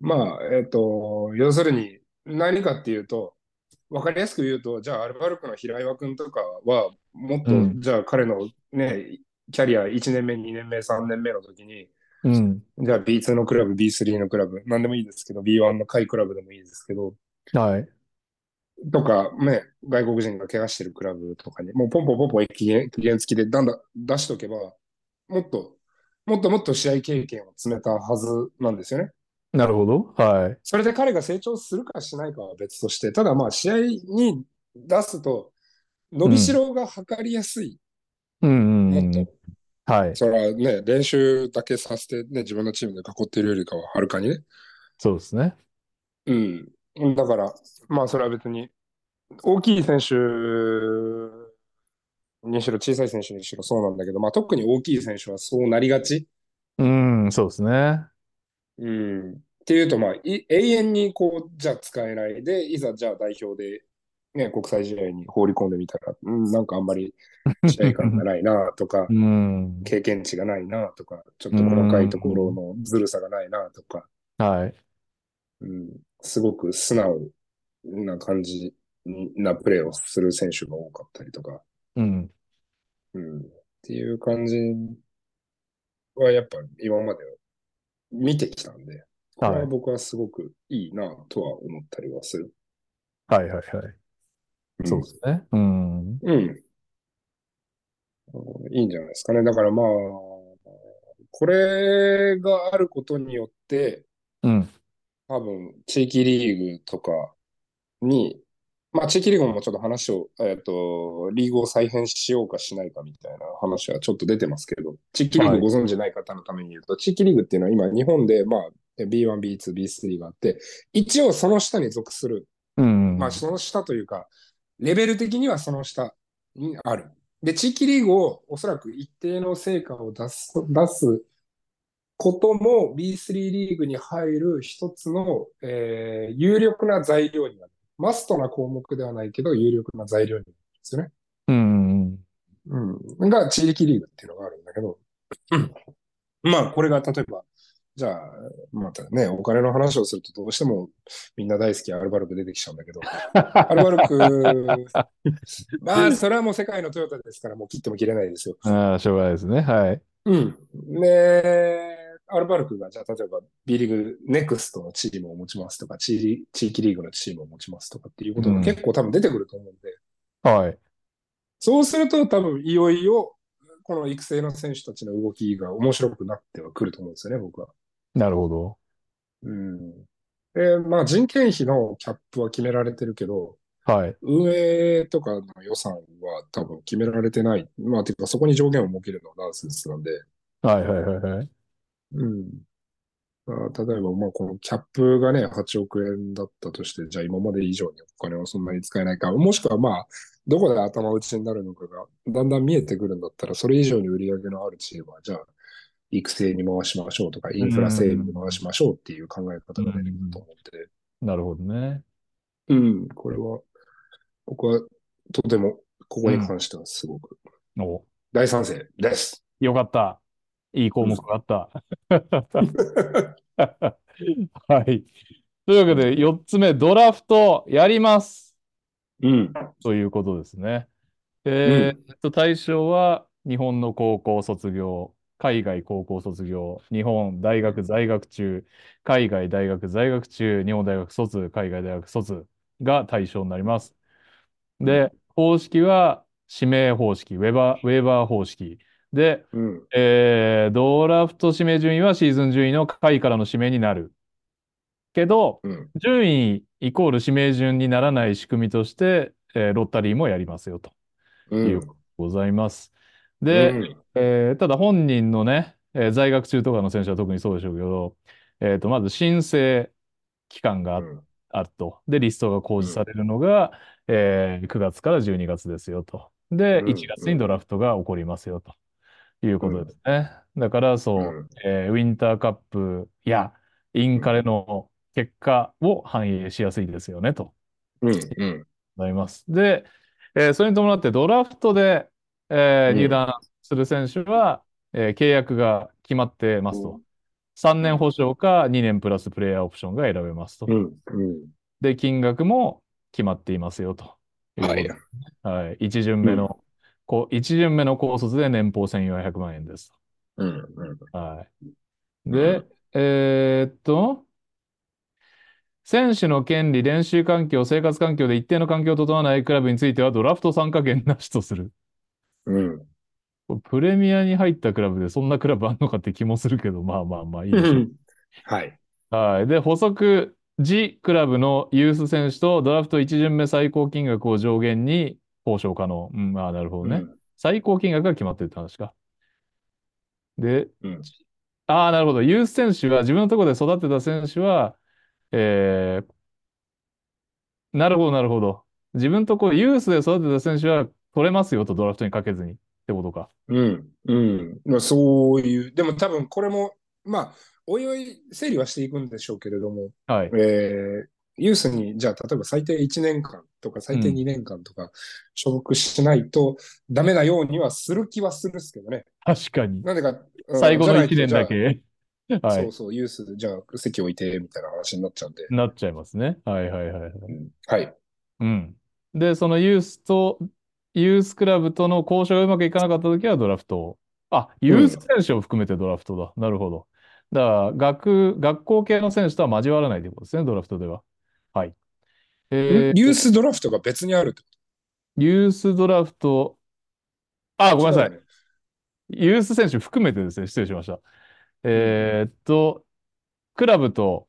まあ、えっと、要するに何かっていうと、わかりやすく言うと、じゃあアルバルクの平岩君とかは、もっと、うんじゃあ彼のね、キャリア1年目、2年目、3年目の時に、うん。じゃあ B2 のクラブ、B3 のクラブ、なんでもいいですけど、B1 の下位クラブでもいいですけど、はい。とか、ね、外国人が怪我してるクラブとかに、もうポンポンポンポン期限期限付きでだんだん出しとけば、もっと、もっともっと試合経験を積めたはずなんですよね。なるほど。はい。それで彼が成長するかしないかは別として、ただまあ試合に出すと、伸びしろが測りやすい。うんうんうん。もっと、はい。それはね、練習だけさせてね、自分のチームで囲っているよりかははるかにね。そうですね。うん。だから、まあそれは別に、大きい選手にしろ、小さい選手にしろそうなんだけど、まあ特に大きい選手はそうなりがち。うん、そうですね。うん。っていうと、まあ、い永遠にこう、じゃあ使えないで、いざじゃあ代表で、ね、国際試合に放り込んでみたら、うん、なんかあんまり 試合感がないなとかう、ん。経験値がないなとか、ちょっと細かいところのずるさがないなとか、はい。うん、すごく素直な感じなプレーをする選手が多かったりとか、うん。うん、っていう感じはやっぱ今まで見てきたんで、これは僕はすごくいいなとは思ったりはする。はいはいはい。そうですね。うん。うん。いいんじゃないですかね。だからまあ、これがあることによって、うん。多分、地域リーグとかに、まあ、地域リーグもちょっと話を、えっと、リーグを再編しようかしないかみたいな話はちょっと出てますけど、地域リーグご存知ない方のために言うと、地域リーグっていうのは今、日本で、まあ、B1、B2、B3 があって、一応その下に属するうん。まあ、その下というか、レベル的にはその下にある。で、地域リーグをおそらく一定の成果を出す、出すことも B3 リーグに入る一つの、えー有力な材料になる。マストな項目ではないけど、有力な材料になるんですよね。うん。うん。が地域リーグっていうのがあるんだけど、まあ、これが例えば、じゃあ、またね、お金の話をするとどうしてもみんな大好きアルバルク出てきちゃうんだけど、アルバルク、まあ、それはもう世界のトヨタですから、もう切っても切れないですよ。ああ、しょうがないですね。はい。うん。で、アルバルクが、じゃあ、例えば B リーグネクストのチームを持ちますとか、地域地域リーグのチームを持ちますとかっていうことが結構多分出てくると思うんで、はい。そうすると多分いよいよ、この育成の選手たちの動きが面白くなってはくると思うんですよね、僕は。なるほど。うん。で、まあ人件費のキャップは決められてるけど、はい。運営とかの予算は多分決められてない。まあ、ていうかそこに上限を設けるのはナンセンスなんで、はいはいはいはい。うん。まあ、例えば、まあ、このキャップがね、8億円だったとして、じゃあ今まで以上にお金をそんなに使えないか、もしくはまあ、どこで頭打ちになるのかがだんだん見えてくるんだったら、それ以上に売り上げのあるチームは、じゃあ、育成に回しましょうとか、インフラ整備に回しましょうっていう考え方が出てくると思って、なるほどね。うん、これは、僕はとても、ここに関してはすごくお、大賛成です。よかった。いい項目があった。はい。というわけで、4つ目、ドラフトやります。うん。ということですね。えーっと、対象は日本の高校卒業、海外高校卒業、日本大学在学中、海外大学在学中、日本大学卒、海外大学卒が対象になります。で、方式は指名方式、ウェバー、ウェーバー方式。で、うん。えードラフト指名順位はシーズン順位の下位からの指名になる。けど、うん。順位イコール指名順にならない仕組みとして、えーロッタリーもやりますよとうん。いうございます。で、うんえーただ本人のね、えー在学中とかの選手は特にそうでしょうけど、えーと、まず申請期間があると。で、リストが公示されるのが、えー9月から12月ですよと。で、うん1月にドラフトが起こりますよということですね。だから、そう、うんえーウィンターカップやインカレの結果を反映しやすいですよねと。うん。うん。ございます。で、えーそれに伴ってドラフトで、えーうん入団する選手は、えー契約が決まってますと。3年保証か2年プラスプレイヤーオプションが選べますと。で、金額も決まっていますよと。はい。はい。1巡目の、こう一巡目の高卒で年俸1400万円です。と。はい。で、えーっと、選手の権利、練習環境、生活環境で一定の環境を整わないクラブについてはドラフト参加権なしとする。うん。プレミアに入ったクラブでそんなクラブあんのかって気もするけど、まあまあまあいいでしょう。はい。はい。で、補足、G クラブのユース選手とドラフト1巡目最高金額を上限に交渉可能。うん、ああ、なるほどね。うん。最高金額が決まってるって話か。で、うん。ああ、なるほど。ユース選手は、自分のところで育てた選手は、えー、なるほど、なるほど。自分のところ、ユースで育てた選手は取れますよと、ドラフトにかけずに。ってことか。うん。うん。まあ、そういう、でも多分これも、まあ、おいおい整理はしていくんでしょうけれども、はい。えーユースに、じゃあ、例えば最低1年間とか最低うん2年間とか所属しないとダメなようにはする気はするっすけどね。確かに。なんでか、うん最後の1じゃないと年だけ。はい。そうそう、ユース、じゃあ席置いて、みたいな話になっちゃうんで。なっちゃいますね。はいはいはいはい。うん。で、そのユースと、ユースクラブとの交渉がうまくいかなかったときはドラフトを。あ、ユース選手を含めてドラフトだ。なるほど。だから、学、学校系の選手とは交わらないということですね、ドラフトでは。はい。えーユースドラフトが別にあるってこユースドラフト、あ、とごめんなさい。ユース選手含めてですね、失礼しました。えーっと、クラブと、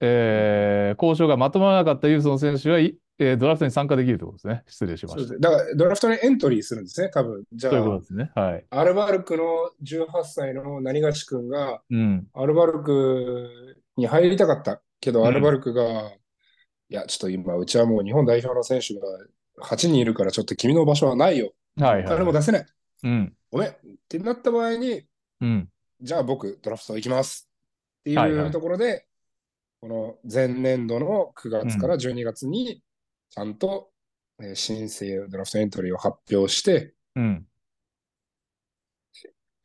えー交渉がまとまらなかったユースの選手は、いえードラフトに参加できるということですね。失礼しました。だから、ドラフトにエントリーするんですね、多分。じゃあそういうことで、すね。はい。アルバルクの18歳の何がし君が、うん。アルバルクに入りたかったけど、うんアルバルクが、いや、ちょっと今、うちはもう日本代表の選手が8人いるから、ちょっと君の場所はないよ。はいはい、はい。お金も出せない。うん。ごめん。ってなった場合に、うん。じゃあ僕、ドラフト行きます。ってはいはいいうところで、この前年度の9月から12月に、ちゃんと、えー申請、ドラフトエントリーを発表して、うん。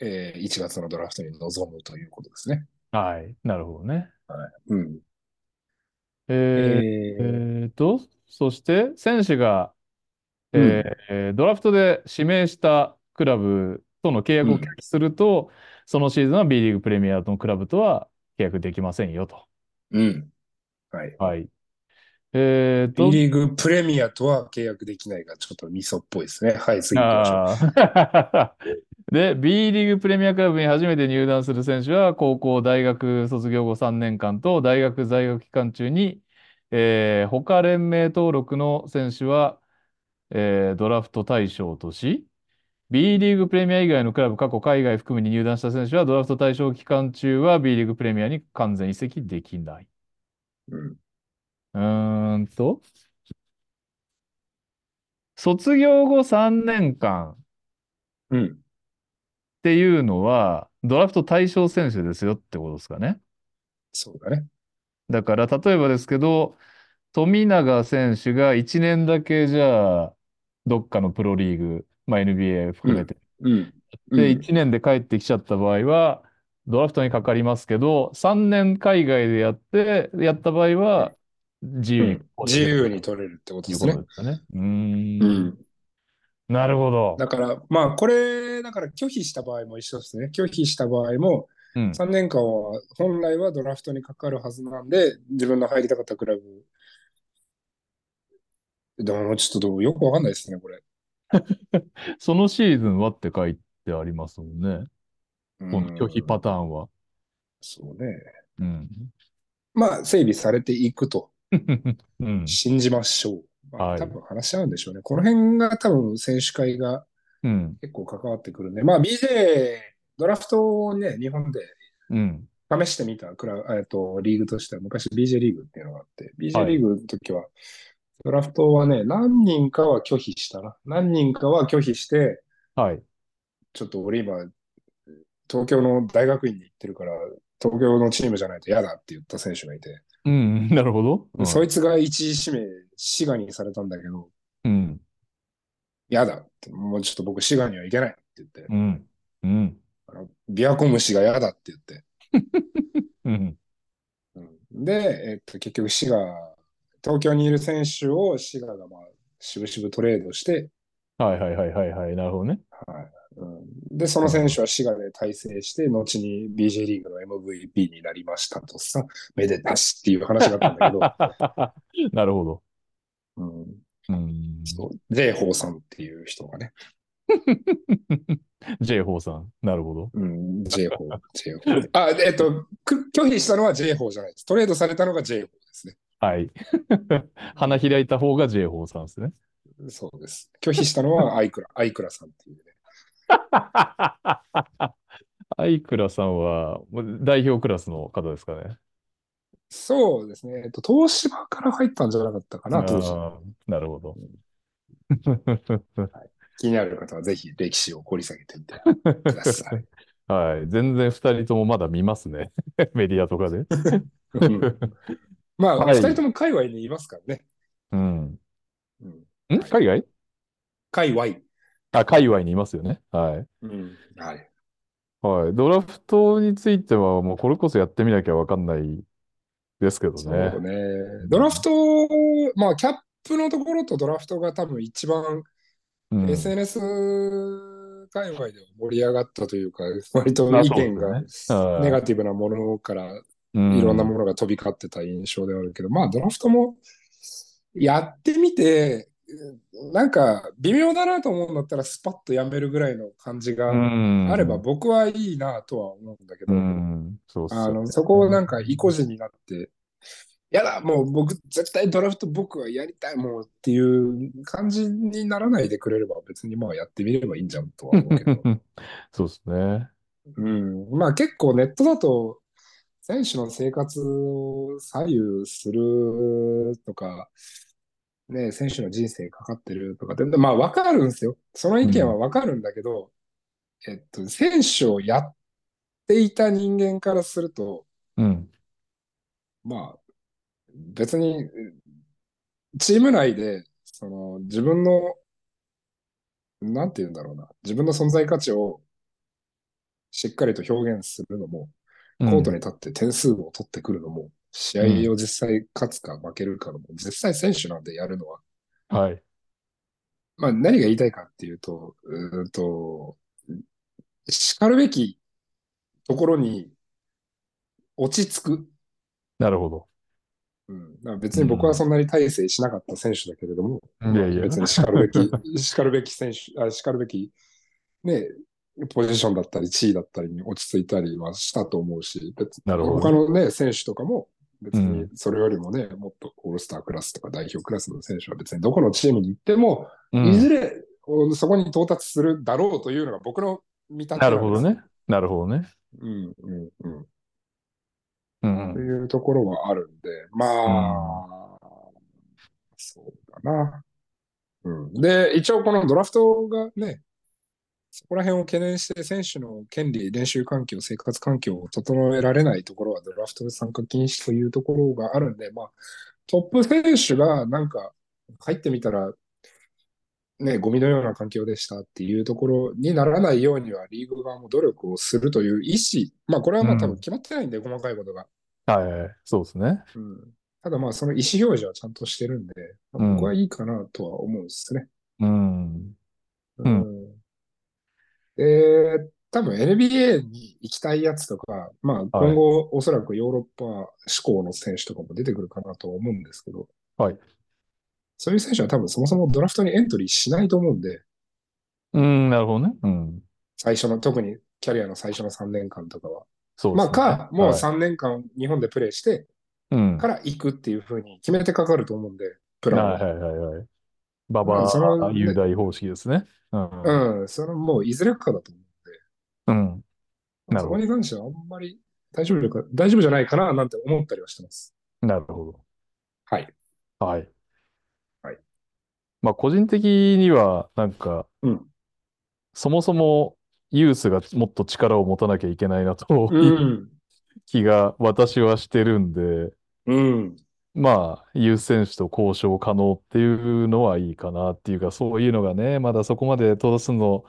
えー1月のドラフトに臨むということですね。はい。なるほどね。うん。えーええーーと、そして、選手が、えーえードラフトで指名したクラブとの契約を拒否すると、そのシーズンは B リーグプレミアのクラブとは契約できませんよと。うん。はい。はい。えー B と、リーグプレミアとは契約できないが、ちょっとミソっぽいですね。はい、次行きましょう。あー で、B リーグプレミアクラブに初めて入団する選手は、高校、大学卒業後3年間と、大学在学期間中に、えー他連盟登録の選手は、えードラフト対象とし、B リーグプレミア以外のクラブ、過去海外含めに入団した選手は、ドラフト対象期間中は B リーグプレミアに完全移籍できない。うん。うーんと、卒業後3年間、うん。っていうのは、ドラフト対象選手ですよってことですかね。そうだね。だから、例えばですけど、富永選手が1年だけじゃあ、どっかのプロリーグ、まあ、NBA 含めて、うん。で、うん1年で帰ってきちゃった場合は、ドラフトにかかりますけど、3年海外でやって、やった場合は、自由にうん自由に取れるってことですね。ですかね。うーん。うん。なるほど。だから、まあ、これ、だから拒否した場合も一緒ですね。拒否した場合も、うん。3年間は本来はドラフトにかかるはずなんで、自分の入りたかったクラブ。でも、ちょっとどうよくわかんないですね、これ。そのシーズンはって書いてありますもんね。この拒否パターンは。そうね。うん。まあ、整備されていくとうん。信じましょう。まあ、はい多分話し合うんでしょうね。この辺が多分選手会がうん。結構関わってくるんで、まあ、BJ、ドラフトをね、日本でうん。試してみたクラ、えっと、リーグとしては、昔 BJ リーグっていうのがあって、BJ はいリーグの時は、ドラフトはね、何人かは拒否したな。何人かは拒否して、はい。ちょっと俺今、東京の大学院に行ってるから、東京のチームじゃないと嫌だって言った選手がいて、うん。なるほど。うんそいつが一時指名、滋賀にされたんだけど、うん。嫌だって、もうちょっと僕滋賀には行けないって言って、うん。うん。あの琵琶湖虫が嫌だって言って、うん。うんで、えっと、結局滋賀、東京にいる選手を滋賀がまあ、しぶしぶトレードして、はいはいはいはいはい。なるほどね。うん、で、その選手は滋賀で大成して、後に BJ リーグの MVP になりましたとさ、めでたしっていう話があったんだけど、なるほど。うん、うん。そう、ゼイホーさんっていう人がね、J ホーさん。なるほど。うん、J 法。J 法。あ、えっと、拒否したのは J 法じゃないです。トレードされたのが J 法ですね。はい。花開いた方が J ホーさんですね。そうです。拒否したのはアイクラ、アイクラさんっていうね。アイクラさんは代表クラスの方ですかね。そうですね。えっと、東芝から入ったんじゃなかったかな、当時。なるほど、はい。気になる方はぜひ歴史を掘り下げてみてください。はい。全然二人ともまだ見ますね。メディアとかで。うん、まあ、二、はい、人とも海外にいますからね。うん。うん、ん？海外？海外。あ、界隈にいますよね。はい。うん。はい。はい。ドラフトについては、もうこれこそやってみなきゃわかんないですけどね。そうね。ドラフト、まあ、キャップのところとドラフトが多分一番、うん、SNS 界隈では盛り上がったというか、割と意見がネガティブなものからいろんなものが飛び交ってた印象であるけど、まあ、ドラフトもやってみて、なんか微妙だなと思うんだったらスパッとやめるぐらいの感じがあれば僕はいいなとは思うんだけど、そあのそこをなんか意固地になって、やだ、もう僕絶対ドラフト僕はやりたいもんっていう感じにならないでくれれば別にまあやってみればいいんじゃんとは思うけど。そうですね。うん。まあ結構ネットだと選手の生活を左右するとか、ね、選手の人生かかってるとかで、まあわかるんですよ。その意見はわかるんだけど、うん、えっと、選手をやっていた人間からすると、うん、まあ、別に、チーム内で、その、自分の、なんて言うんだろうな、自分の存在価値をしっかりと表現するのも、コートに立って点数を取ってくるのも、試合を実際勝つか負けるかの、実際選手なんでやるのは。はい。まあ何が言いたいかっていうと、うんと、叱るべきところに落ち着く。なるほど。うん、別に僕はそんなに大成しなかった選手だけれども、うん、いやいや別に叱るべき、叱るべき選手、あ叱るべき、ね、ポジションだったり、地位だったりに落ち着いたりはしたと思うし、別なるほど他のね、選手とかも、別にそれよりもね、うん、もっとオールスタークラスとか代表クラスの選手は別にどこのチームに行っても、うん、いずれそこに到達するだろうというのが僕の見立てなるほどね。なるほどね。うんうんうん。うん、というところはあるんで、まあ、うん、そうだな。うん、で、一応このドラフトがね、そこら辺を懸念して選手の権利、練習環境、生活環境を整えられないところはドラフトで参加禁止というところがあるんで、まあ、トップ選手がなんか入ってみたら、ね、ゴミのような環境でしたっていうところにならないようにはリーグ側も努力をするという意思、まあこれはまあ多分決まってないんで、うん、細かいことが。はい、そうですね。うん、ただまあその意思表示はちゃんとしてるんで、まあ、僕はいいかなとは思うんですね。うん。うん。で、多分 NBA に行きたいやつとか、まあ今後、はい、おそらくヨーロッパ志向の選手とかも出てくるかなと思うんですけど、はい。そういう選手は多分そもそもドラフトにエントリーしないと思うんで、うん、なるほどね。うん。最初の、特にキャリアの最初の3年間とかは。そう、ね、まあか、もう3年間日本でプレーして、から行くっていうふうに決めてかかると思うんで、プランは。はいはいはい。ババア雄大方式ですね。うん、うん、そのもういずれかだと思うん。なるほど。そこに関してはあんまり大丈夫か、大丈夫じゃないかななんて思ったりはしてます。なるほど。はい。はい。はい。まあ、個人的には、なんか、うん、そもそもユースがもっと力を持たなきゃいけないなと、うん、気が私はしてるんで、うん。まあ、ユース選手と交渉可能っていうのはいいかなっていうか、そういうのがね、まだそこまで到達するの、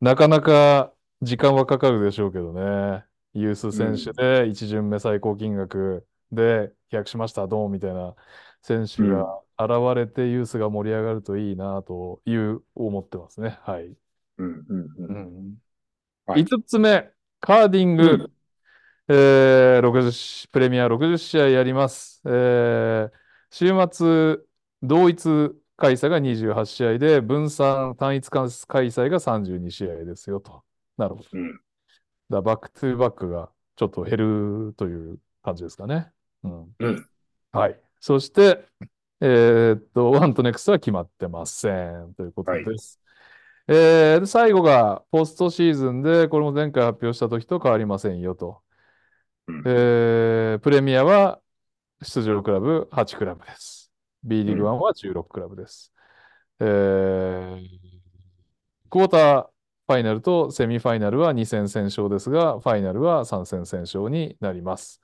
なかなか時間はかかるでしょうけどね。ユース選手で1巡目最高金額で飛躍しました、ドンみたいな選手が現れてユースが盛り上がるといいなという思ってますね。はい。うんうんうん。はい、5つ目、カーディング、うん、えー、60プレミア60試合やります。えー、週末、同一開催が28試合で、分散単一開催が32試合ですよと。なるほど。うん。だ back to back がちょっと減るという感じですかね。うん。うん。はい。そして、えーっと、ワンとネクストは決まってません。ということはいです。えーで最後がポストシーズンで、これも前回発表した時と変わりませんよと。うんえープレミアは出場クラブ8クラブです。B リーグうん1は16クラブです。えークォーターファイナルとセミファイナルは2戦先勝ですが、ファイナルは3戦先勝になります。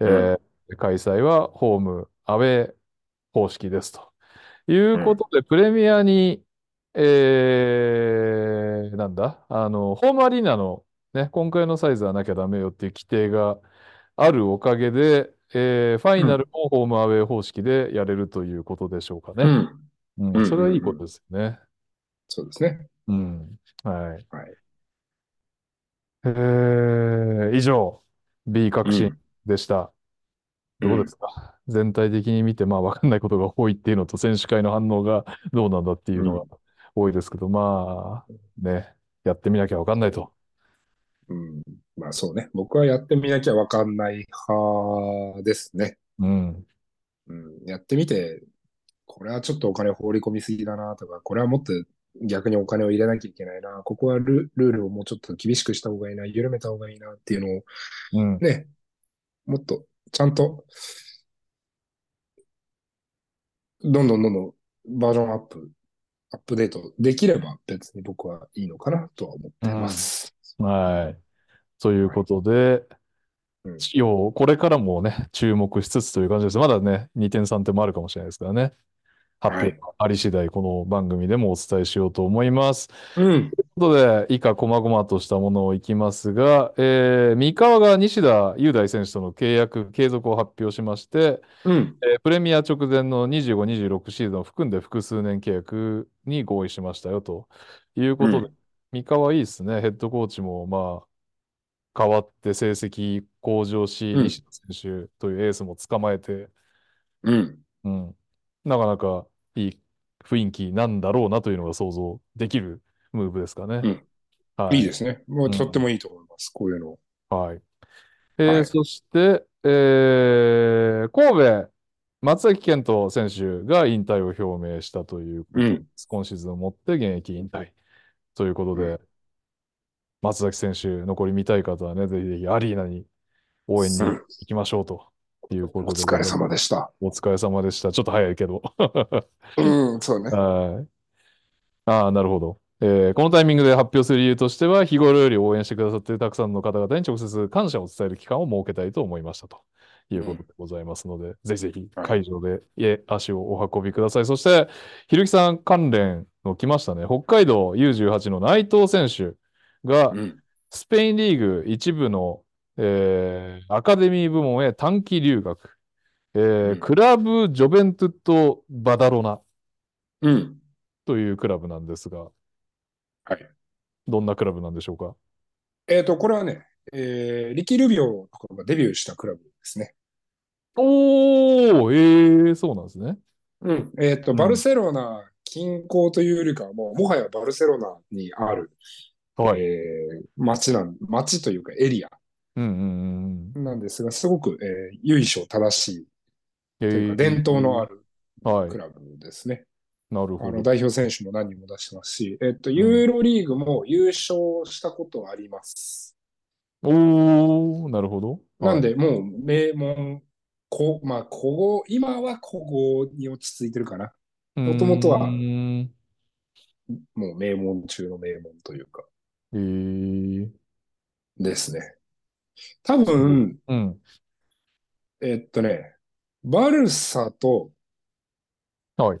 えー開催はホーム、アウェー方式ですと。いうことで、プレミアに、えー、なんだ、あの、ホームアリーナのね、今回のサイズはなきゃダメよっていう規定があるおかげで、えーファイナルもホームアウェー方式でやれるということでしょうかね。うん。うんうんそれはいいことですよね。そうですね。うん。はい。はい。えー、以上、B 革新でした。どうですか？全体的に見て、まあ、わかんないことが多いっていうのと、選手会の反応がどうなんだっていうのが多いですけど、まあ、ね、やってみなきゃわかんないと。うん。まあそうね。僕はやってみなきゃわかんない派ですね。うん。うん。やってみて、これはちょっとお金放り込みすぎだなとか、これはもっと逆にお金を入れなきゃいけないな、ここはルルールをもうちょっと厳しくした方がいいな、緩めた方がいいなっていうのをうん。ね、もっとちゃんと、どんどんどんどんバージョンアップ、アップデートできれば別に僕はいいのかなとは思ってます。はい。ということで、うん要、これからもね、注目しつつという感じです。まだね、2点3点もあるかもしれないですからね。発表があり次第、この番組でもお伝えしようと思います。うん。ということで、以下、細々としたものをいきますが、えー三河が西田雄大選手との契約継続を発表しまして、うん。えープレミア直前の25、26シーズンを含んで複数年契約に合意しましたよということで、うん三河いいですね。ヘッドコーチもまあ変わって成績向上し、うん西田選手というエースも捕まえて、うん。うん、なかなかいい雰囲気なんだろうなというのが想像できるムーブですかね。うんはいいいですね。もうとってもいいと思います。こういうの。はい。えーはいそして、えー神戸、松崎健人選手が引退を表明したということうん。です。今シーズンをもって現役引退ということで、うん松崎選手、残り見たい方はね、ぜひぜひアリーナに応援に行きましょうというこおとで。疲れ様でした。お疲れ様でした。ちょっと早いけど。うん、そうね。はい。ああ、なるほど。えーこのタイミングで発表する理由としては、日頃より応援してくださっているたくさんの方々に直接感謝を伝える期間を設けたいと思いましたということでございますので、ぜひぜひはい会場でえ足をお運びください。そして、ひるきさん関連の来ましたね。北海道 U18 の内藤選手がうん。スペインリーグ一部の、えーアカデミー部門へ短期留学。えーうんクラブ・ジョベントゥット・バダロナうん。というクラブなんですが、はい。どんなクラブなんでしょうか？えっ、と、これはね、えー、リキ・ルビオとかがデビューしたクラブですね。おー、えー、そうなんですね。うん。えっ、と、うんバルセロナ近郊というよりかは、もう、もはやバルセロナにある、はい。えー、町なん、町というかエリアうんうんうんなんですが、すごく、えー、由緒正しいうん。というか、えー伝統のあるはいク。ラブですね。なるほど。代表選手も何人も出してますし、えっ、と、ユーロリーグも優勝したことあります。おー、なるほど。なんで、もう名門、こまあ、古豪、今は古豪に落ち着いてるかな。もともとは。もう名門中の名門というか、えー、ですね。多分、うん。えっとね、バルサとはい。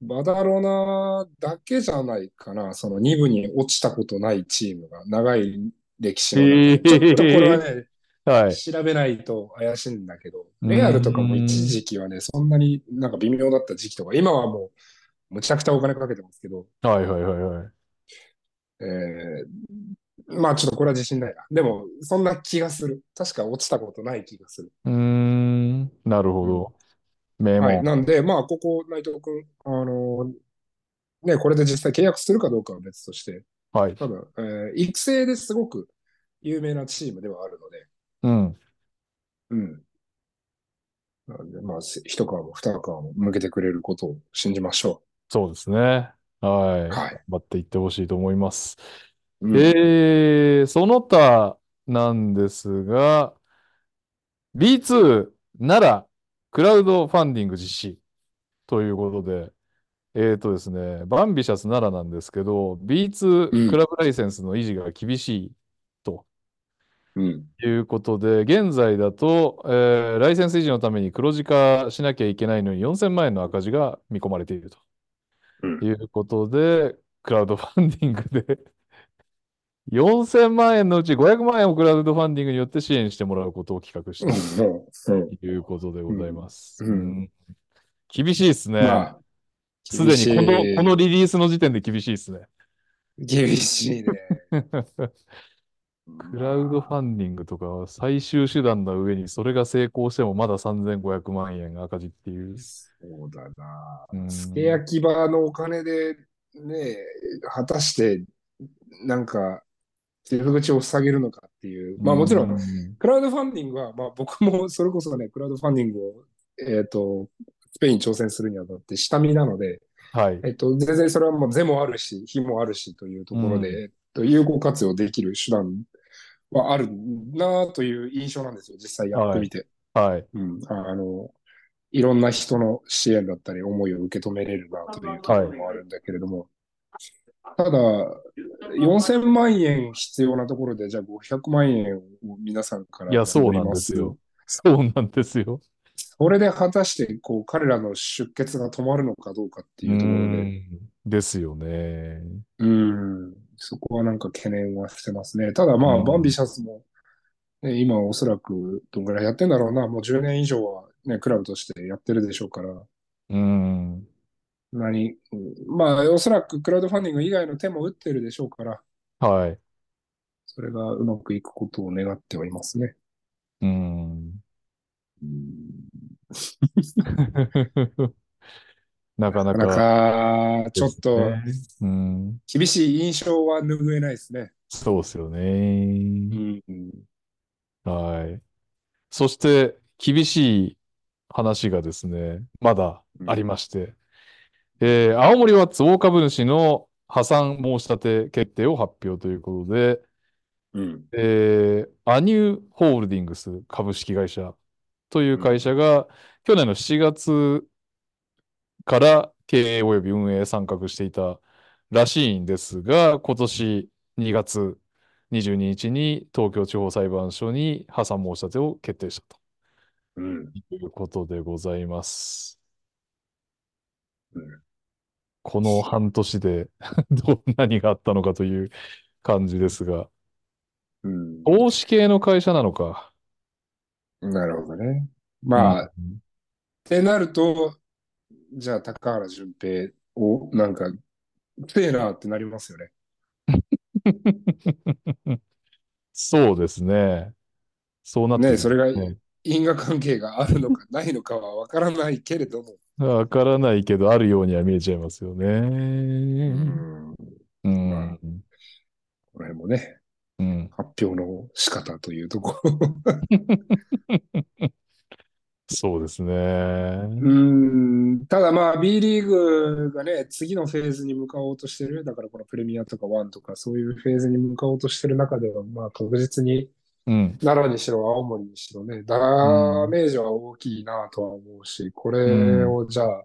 バダロナだけじゃないかな、その2部に落ちたことないチームが長い歴史のえーちょっとこれはね、はい。調べないと怪しいんだけど、うんレアルとかも一時期はね、そんなになんか微妙だった時期とか、今はもうむちゃくちゃお金かけてますけど、はいはいはいはい。えーまあちょっとこれは自信ないな。でも、そんな気がする。確か落ちたことない気がする。うーん。なるほど。はい。名門。なんで、まあ、ここ、内藤君、あのね、これで実際契約するかどうかは別として、はい。多分、えー育成ですごく有名なチームではあるので、うん。うん。なので、まあ、せ一皮も二皮も向けてくれることを信じましょそうですね。はい。う。はい。頑張っていってほしいと思います。うん。えー、その他なんですが、B2 ならクラウドファンディング実施ということで、えーとですね、バンビシャスならなんですけど、B2 うん。クラブライセンスの維持が厳しいと。うん。いうことで、現在だと、えーライセンス維持のために黒字化しなきゃいけないのに4000万円の赤字が見込まれているとうん。いうことで、クラウドファンディングで4000万円のうち500万円をクラウドファンディングによって支援してもらうことを企画したうん。うんということでございます。うんうん厳しいですね。まあ、すでにこの、このリリースの時点で厳しいですね。厳しいね。クラウドファンディングとかは最終手段の上にそれが成功してもまだ3500万円赤字っていう。そうだなう。んつけ焼き場のお金でね、果たして、なんか、傷口を塞げるのかっていう。まあもちろん、んクラウドファンディングは、まあ僕もそれこそね、クラウドファンディングを、えっ、と、スペインに挑戦するにあたって下見なので、はい。えっと、全然それはもう是もあるし、非もあるしというところで、うんえっと、有効活用できる手段はあるなという印象なんですよ、実際やってみて。はい。うん、ああの、いろんな人の支援だったり、思いを受け止めれるなというところもあるんだけれども、ただ、4000万円必要なところで、じゃあ500万円を皆さんからいや、そうなんですよ。そうなんですよ。それで果たして、こう、彼らの出血が止まるのかどうかっていうところで、うんですよね。うん、そこはなんか懸念はしてますね。ただまあ、うんバンビシャスも、ね、今おそらくどんぐらいやってんだろうな、もう10年以上はね、クラブとしてやってるでしょうから、うん。何、うんまあ、おそらくクラウドファンディング以外の手も打ってるでしょうから、はい。それがうまくいくことを願ってはいますね。うん。うんなかななかなかか、ちょっと。厳しい印象は拭えないですね。そうですよね。うん。はい。そして、厳しい話がですね、まだありまして、えー青森ワッツ大株主の破産申し立て決定を発表ということで、うん。えーアニューホールディングス株式会社という会社が、去年の7月から経営及び運営へ参画していたらしいんですが、今年2月22日に東京地方裁判所に破産申し立てを決定したうん。ということでございます。うんこの半年で どう何があったのかという感じですが、うん。投資系の会社なのか。なるほどね。まあ、っうんてなると、じゃあ高原純平を、なんか、強えなってなりますよね。そうですね。そうなってねそれがね因果関係があるのかないのかはわからないけれども。わからないけど、あるようには見えちゃいますよね。うん。この辺もね、うん。発表の仕方というところ。そうですね。うん。ただまあ B リーグがね、次のフェーズに向かおうとしてる。だからこのプレミアとかワンとかそういうフェーズに向かおうとしてる中では、まあ確実にうん。奈良にしろ青森にしろね、ダメージは大きいなとは思うし、これをじゃあ、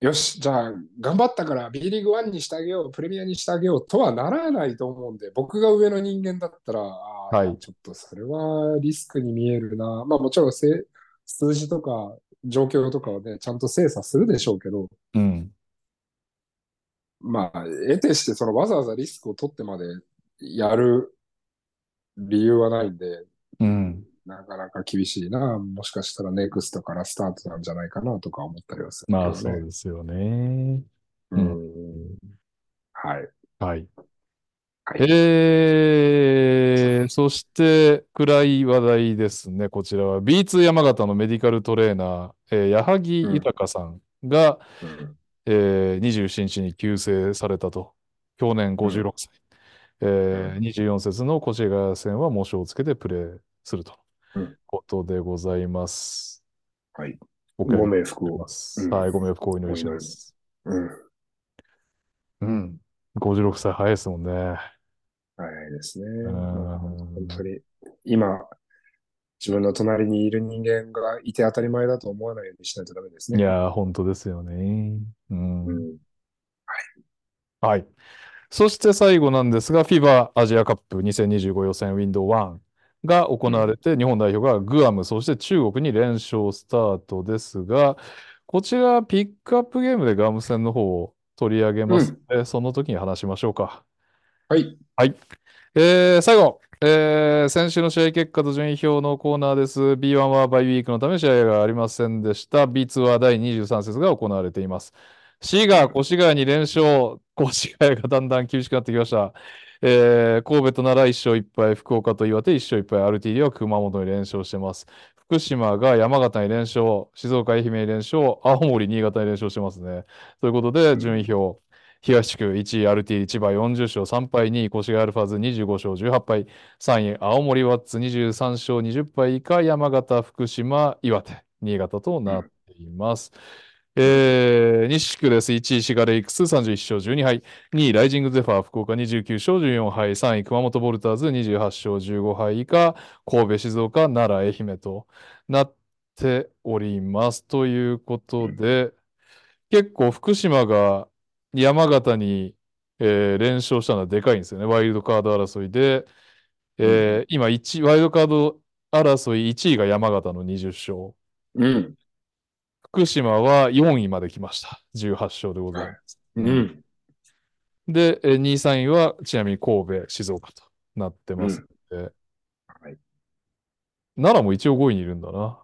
よし、じゃあ頑張ったから B リーグ1にしてあげよう、プレミアにしてあげようとはならないと思うんで、僕が上の人間だったら、はいちょっとそれはリスクに見えるな。まあもちろんせ数字とか状況とかはね、ちゃんと精査するでしょうけど、うん。まあ、得てしてそのわざわざリスクを取ってまでやる理由はないんで、うん。なかなか厳しいな。もしかしたらネクストからスタートなんじゃないかなとか思ったりはするね。まあ、そうですよね。うん。はい。はい。はい。えー、そして、暗い話題ですね。こちらは B2 山形のメディカルトレーナー、えー、矢作うん。豊さんが、うん。えー、27日に急逝されたと。去年56うん。歳。えー、うん。24節の越谷戦は喪章をつけてプレーすると。ことでございます。はい。ご冥福を。はい、ご冥福をお祈り。します。うん。うん。56歳早いですもんね。早いですね。本当ん。に、今、自分の隣にいる人間がいて当たり前だと思わないようにしないとダメですね。いやー、本当ですよね。うん。うん。はい。そして最後なんですが、FIBA アジアカップ2025予選ウィンドウ1が行うん。われて、日本代表がグアム、そして中国に連勝スタートですが、こちらピックアップゲームでガム戦の方を取り上げますうん。ので、その時に話しましょうか。はい。はい。えー最後、えー先週の試合結果と順位表のコーナーです。B1 はバイウィークのため試合がありませんでした。B2 は第23節が行われています。滋賀、うん。越谷に連勝。越谷がだんだん厳しくなってきました。えー神戸と奈良1勝1敗、福岡と岩手1勝1敗、RTD は熊本に連勝してます。福島が山形に連勝、静岡、愛媛に連勝、青森、新潟に連勝してますね。ということで、うん。順位表。東地区1位、RT 千葉40勝3敗、2位、越谷アルファーズ25勝18敗、3位、青森ワッツ23勝20敗以下、山形、福島、岩手、新潟となっうん。ています。うん。えー、西地区です。1位、シガレイクス31勝12敗。2位、ライジングゼファー福岡29勝14敗。3位、熊本ボルターズ28勝15敗以下、神戸、静岡、奈良、愛媛となっております。ということで、結構福島が山形に、えー連勝したのはでかいんですよね。ワイルドカード争いで。うん。えー今1、ワイルドカード争い1位が山形の20勝。うん。福島は4位まで来ました。18勝でございはい。ます。ううん、ん。で、えー2位、3位はちなみに神戸、静岡となってますうん。ので。はい。奈良も一応5位にいるんだな。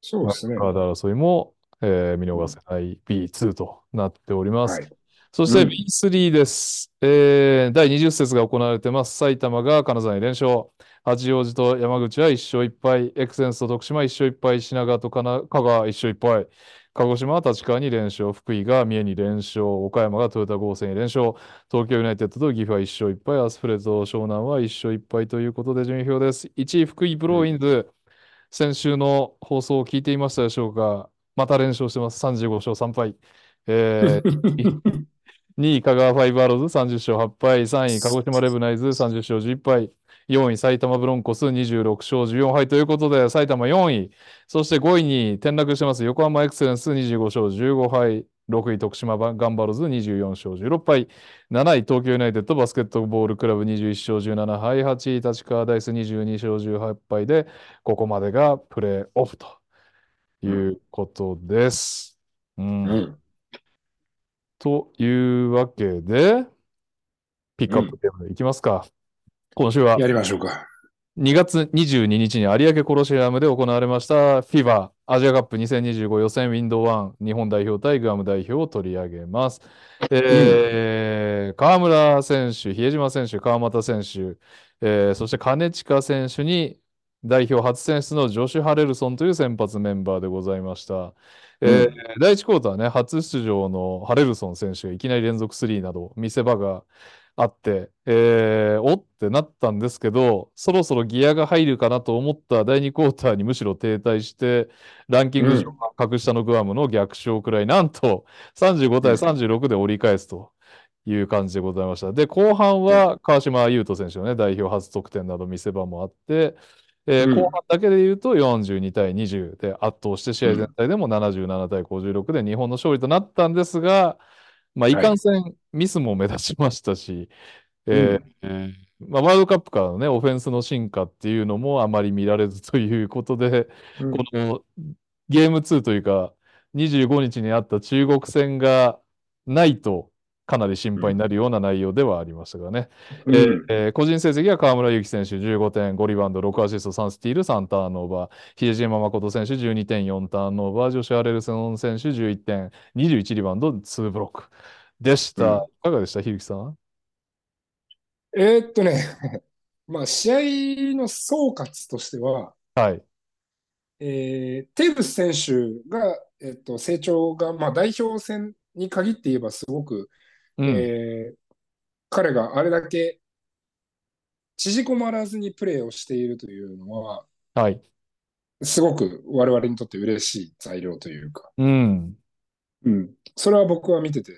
そうですね。ドカード争いも、えー見逃せない B2 となっております。はい。そしてうん。B3 です。えー第20節が行われてます。埼玉が金沢に連勝。八王子と山口は1勝1敗。エクセンスと徳島1勝1敗。品川と香川1勝1敗。鹿児島は立川に連勝。福井が三重に連勝。岡山がトヨタ合成に連勝。東京ユナイテッドと岐阜は1勝1敗。アスフレと湘南は1勝1敗ということで順位表です。1位福井ブローインうん。ズ。先週の放送を聞いていましたでしょうかまた連勝してます。35勝3敗。えー、2位、香川ファイバーローズ30勝8敗。3位、鹿児島レブナイズ30勝11敗。4位、埼玉ブロンコス26勝14敗ということで、埼玉4位。そして5位に転落してます。横浜エクセレンス25勝15敗。6位、徳島ガンバローズ24勝16敗。7位、東京ユナイテッドバスケットボールクラブ21勝17敗。8位、立川ダイス22勝18敗で、ここまでがプレーオフということです。うん。うん。というわけで、ピックアップうん。ゲームいきますか。今週はやりましょうか。2月22日に有明コロシアムで行われました FIBA アジアカップ2025予選ウィンドウ1日本代表対グアム代表を取り上げます。うん。えー、河村選手、比江島選手、川又選手、えーそして金近選手に代表初選出のジョシュ・ハレルソンという先発メンバーでございました。えうん。ー第1クォーターね、初出場のハレルソン選手がいきなり連続スリーなど見せ場があって、えーおってなったんですけど、そろそろギアが入るかなと思った第2クォーターにむしろ停滞して、ランキング上うん。格下のグアムの逆勝くらい、なんと35対うん。36で折り返すという感じでございました。で、後半うん。は川島優斗選手のね、代表初得点など見せ場もあって、えー後うん。半だけで言うと42対20で圧倒して試合全うん。体でも77対56で日本の勝利となったんですが、まあ、いはい。かんせんミスも目立ちましたし、えうん。ーえーまあ、ワールドカップからのね、オフェンスの進化っていうのもあまり見られずということで、こうん。のゲーム2というか、25日にあった中国戦がないと、かなり心うん。配になるような内容ではありましたがね。うえーん。えー個人成績は河村勇輝選手15点、5リバウンド、6アシスト、3スティール、3ターンオーバー。比江島誠選手12点、4ターンオーバー。ジョシュ・アレルソン選手11点、21リバウンド、2ブロックでした。うん。いかがでした、ひさんえーっとね、まあ、試合の総括としては、はい。えー、テーブス選手が、えっと、成長が、まあ、代表戦に限って言えばすごく、うん。えー、彼があれだけ縮こまらずにプレーをしているというのは、はい。すごく我々にとって嬉しい材料というか、うん。うん。それは僕は見てて、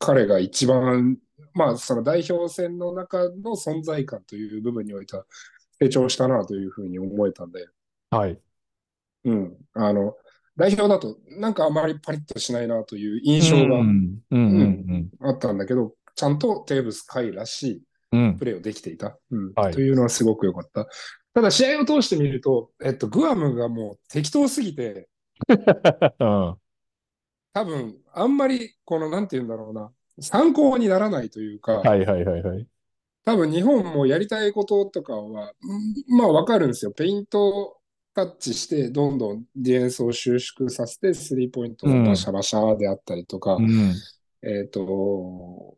彼が一番、まあ、その代表戦の中の存在感という部分においては成長したなというふうに思えたんで、はい。うん。あの、代表だとなんかあまりパリッとしないなというう印象が。あったんだけど、ちゃんとテーブス海らしい。プレーをできていた、うん、はい。というのはすごく良かった。ただ試合を通してみると、えっと、グアムがもう適当すぎて、うん。多分、あんまり、この、なんて言うんだろうな、参考にならないというか、はいはいはいはい。多分日本もやりたいこととかは、んまあわかるんですよ。ペイントタッチして、どんどんディフェンスを収縮させて、スリーポイントをバシうん。ャバシャであったりとか、うん。えっと、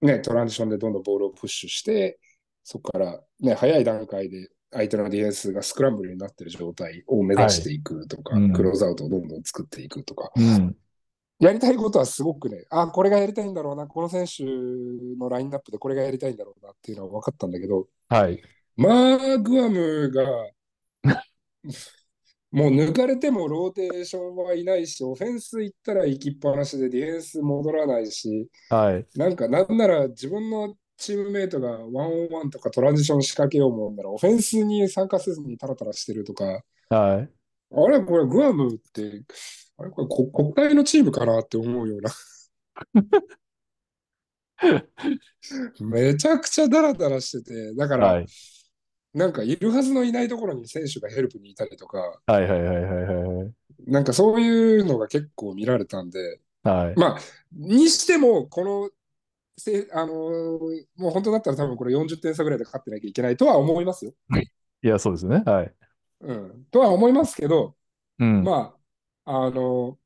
ね、トランジションでどんどんボールをプッシュして、そこからね、早い段階で相手のディフェンスがスクランブルになっている状態を目指はい。していくとか、クうん。ローズアウトをどんどん作っていくとか、うん。やりたいことはすごくね、あ、これがやりたいんだろうな、この選手のラインナップでこれがやりたいんだろうなっていうのは分かったんだけど、はい。まあ、グアムがもう抜かれてもローテーションはいないし、オフェンス行ったら行きっぱなしでディフェンス戻らないし、はい。なんかなんなら自分のチームメイトがワンオンワンとかトランジション仕掛けようもんなら、オフェンスに参加せずにタラタラしてるとか、はい。あれこれグアムって、あれこれ国国体のチームかなって思うような めちゃくちゃダラダラしてて、だから、はい。なんかいるはずのいないところに選手がヘルプにいたりとか、はいはいはいはいはい。なんかそういうのが結構見られたんで、はい。まあ、にしても、この、せあのーもう本当だったら多分これ40点差ぐらいで勝ってなきゃいけないとは思いますよ。いや、そうですね。はい。うん。とは思いますけど、うん。まあ、あの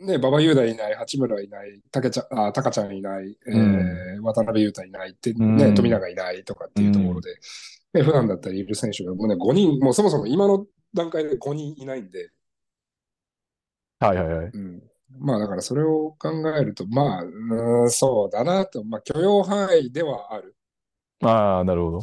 ね、馬場雄大いない、八村いない、たけちゃん、あ、たかちゃんいない、うん。えー、渡辺裕太いないって、うね、富ん。永いないとかっうていうところん。で、ね、普段だったらいる選手がもうね、5人、もうそもそも今の段階で5人いないんで、はいはいはい。うん。まあだからそれを考えると、まあ、うん、そうだなと、まあ許容範囲ではある。ああ、なるほど。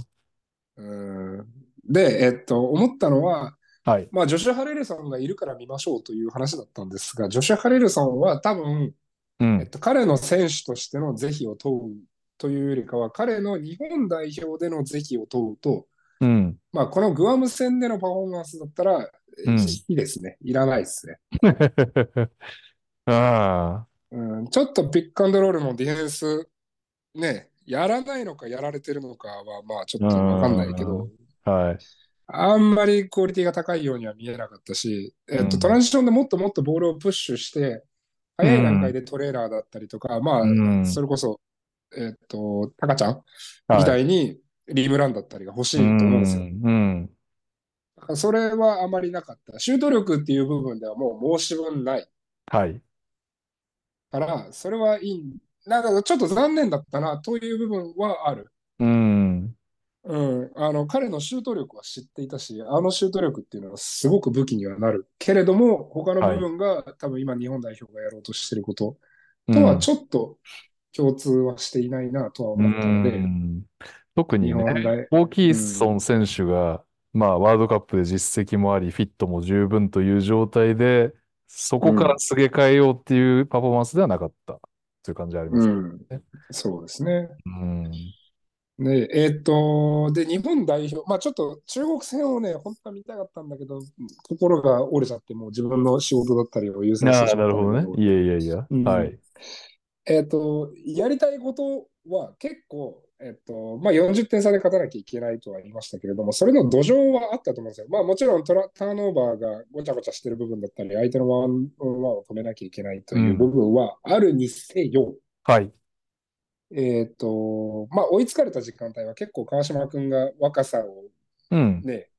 うん。で、えっと、思ったのは、はい。まあ、ジョシュ・ハレルソンがいるから見ましょうという話だったんですが、ジョシュ・ハレルソンは多分、うん。えっと、彼の選手としての是非を問うというよりかは、彼の日本代表での是非を問うと、うん。まあ、このグアム戦でのパフォーマンスだったら、うん。いいですね。いらないですね。あうん、ちょっとピックアンドロールのディフェンス、ね、やらないのかやられてるのかは、まあちょっとわかんないけん。ど、はい。あんまりクオリティが高いようには見えなかったし、えっと、トランうん。ジションでもっともっとボールをプッシュして、う早い段階ん。でトレーラーだったりとか、まうあ、そん。れこそ、えっと、タカちゃんみはい。たいにリムランだったりが欲うしいと思うんですよ。ん。うん。それはあまりなかった。シュート力っていう部分ではもう申し分ないはい。から、それはいい。なんかちょっと残念だったなという部分はある。うん。うん、あの彼のシュート力は知っていたし、あのシュート力っていうのはすごく武器にはなるけれども、他の部はい。分が多分今日本代表がやろうとしていることとはうん。ちょっと共通はしていないなとはう思ったので、ん。特にね、ホーキンうん、ソン選手が、まあ、ワールドカップで実績もあり、フィットも十分という状態で、そこからうん、すげ替えようっていうパフォーマンスではなかったという感じはありますうん、ね。そうですね。うん。で、えーっと、で、日本代表、まあちょっと中国戦をね、本当は見たかったんだけど、心が折れちゃって、もう自分の仕事だったりを優先してしまっなるほどね。いやいやいや。うん、はい。えっと、やりたいことは結構、えっと、まあ、40点差で勝たなきゃいけないとは言いましたけれども、それの土壌はあったと思うんですよ。まあ、もちろんトラターンオーバーがごちゃごちゃしてる部分だったり、相手のワンワンを止めなきゃいけないという部うん。分はあるにせよ、はい。えっと、まあ、追いつかれた時間帯は結構川島君が若さをうん。ね、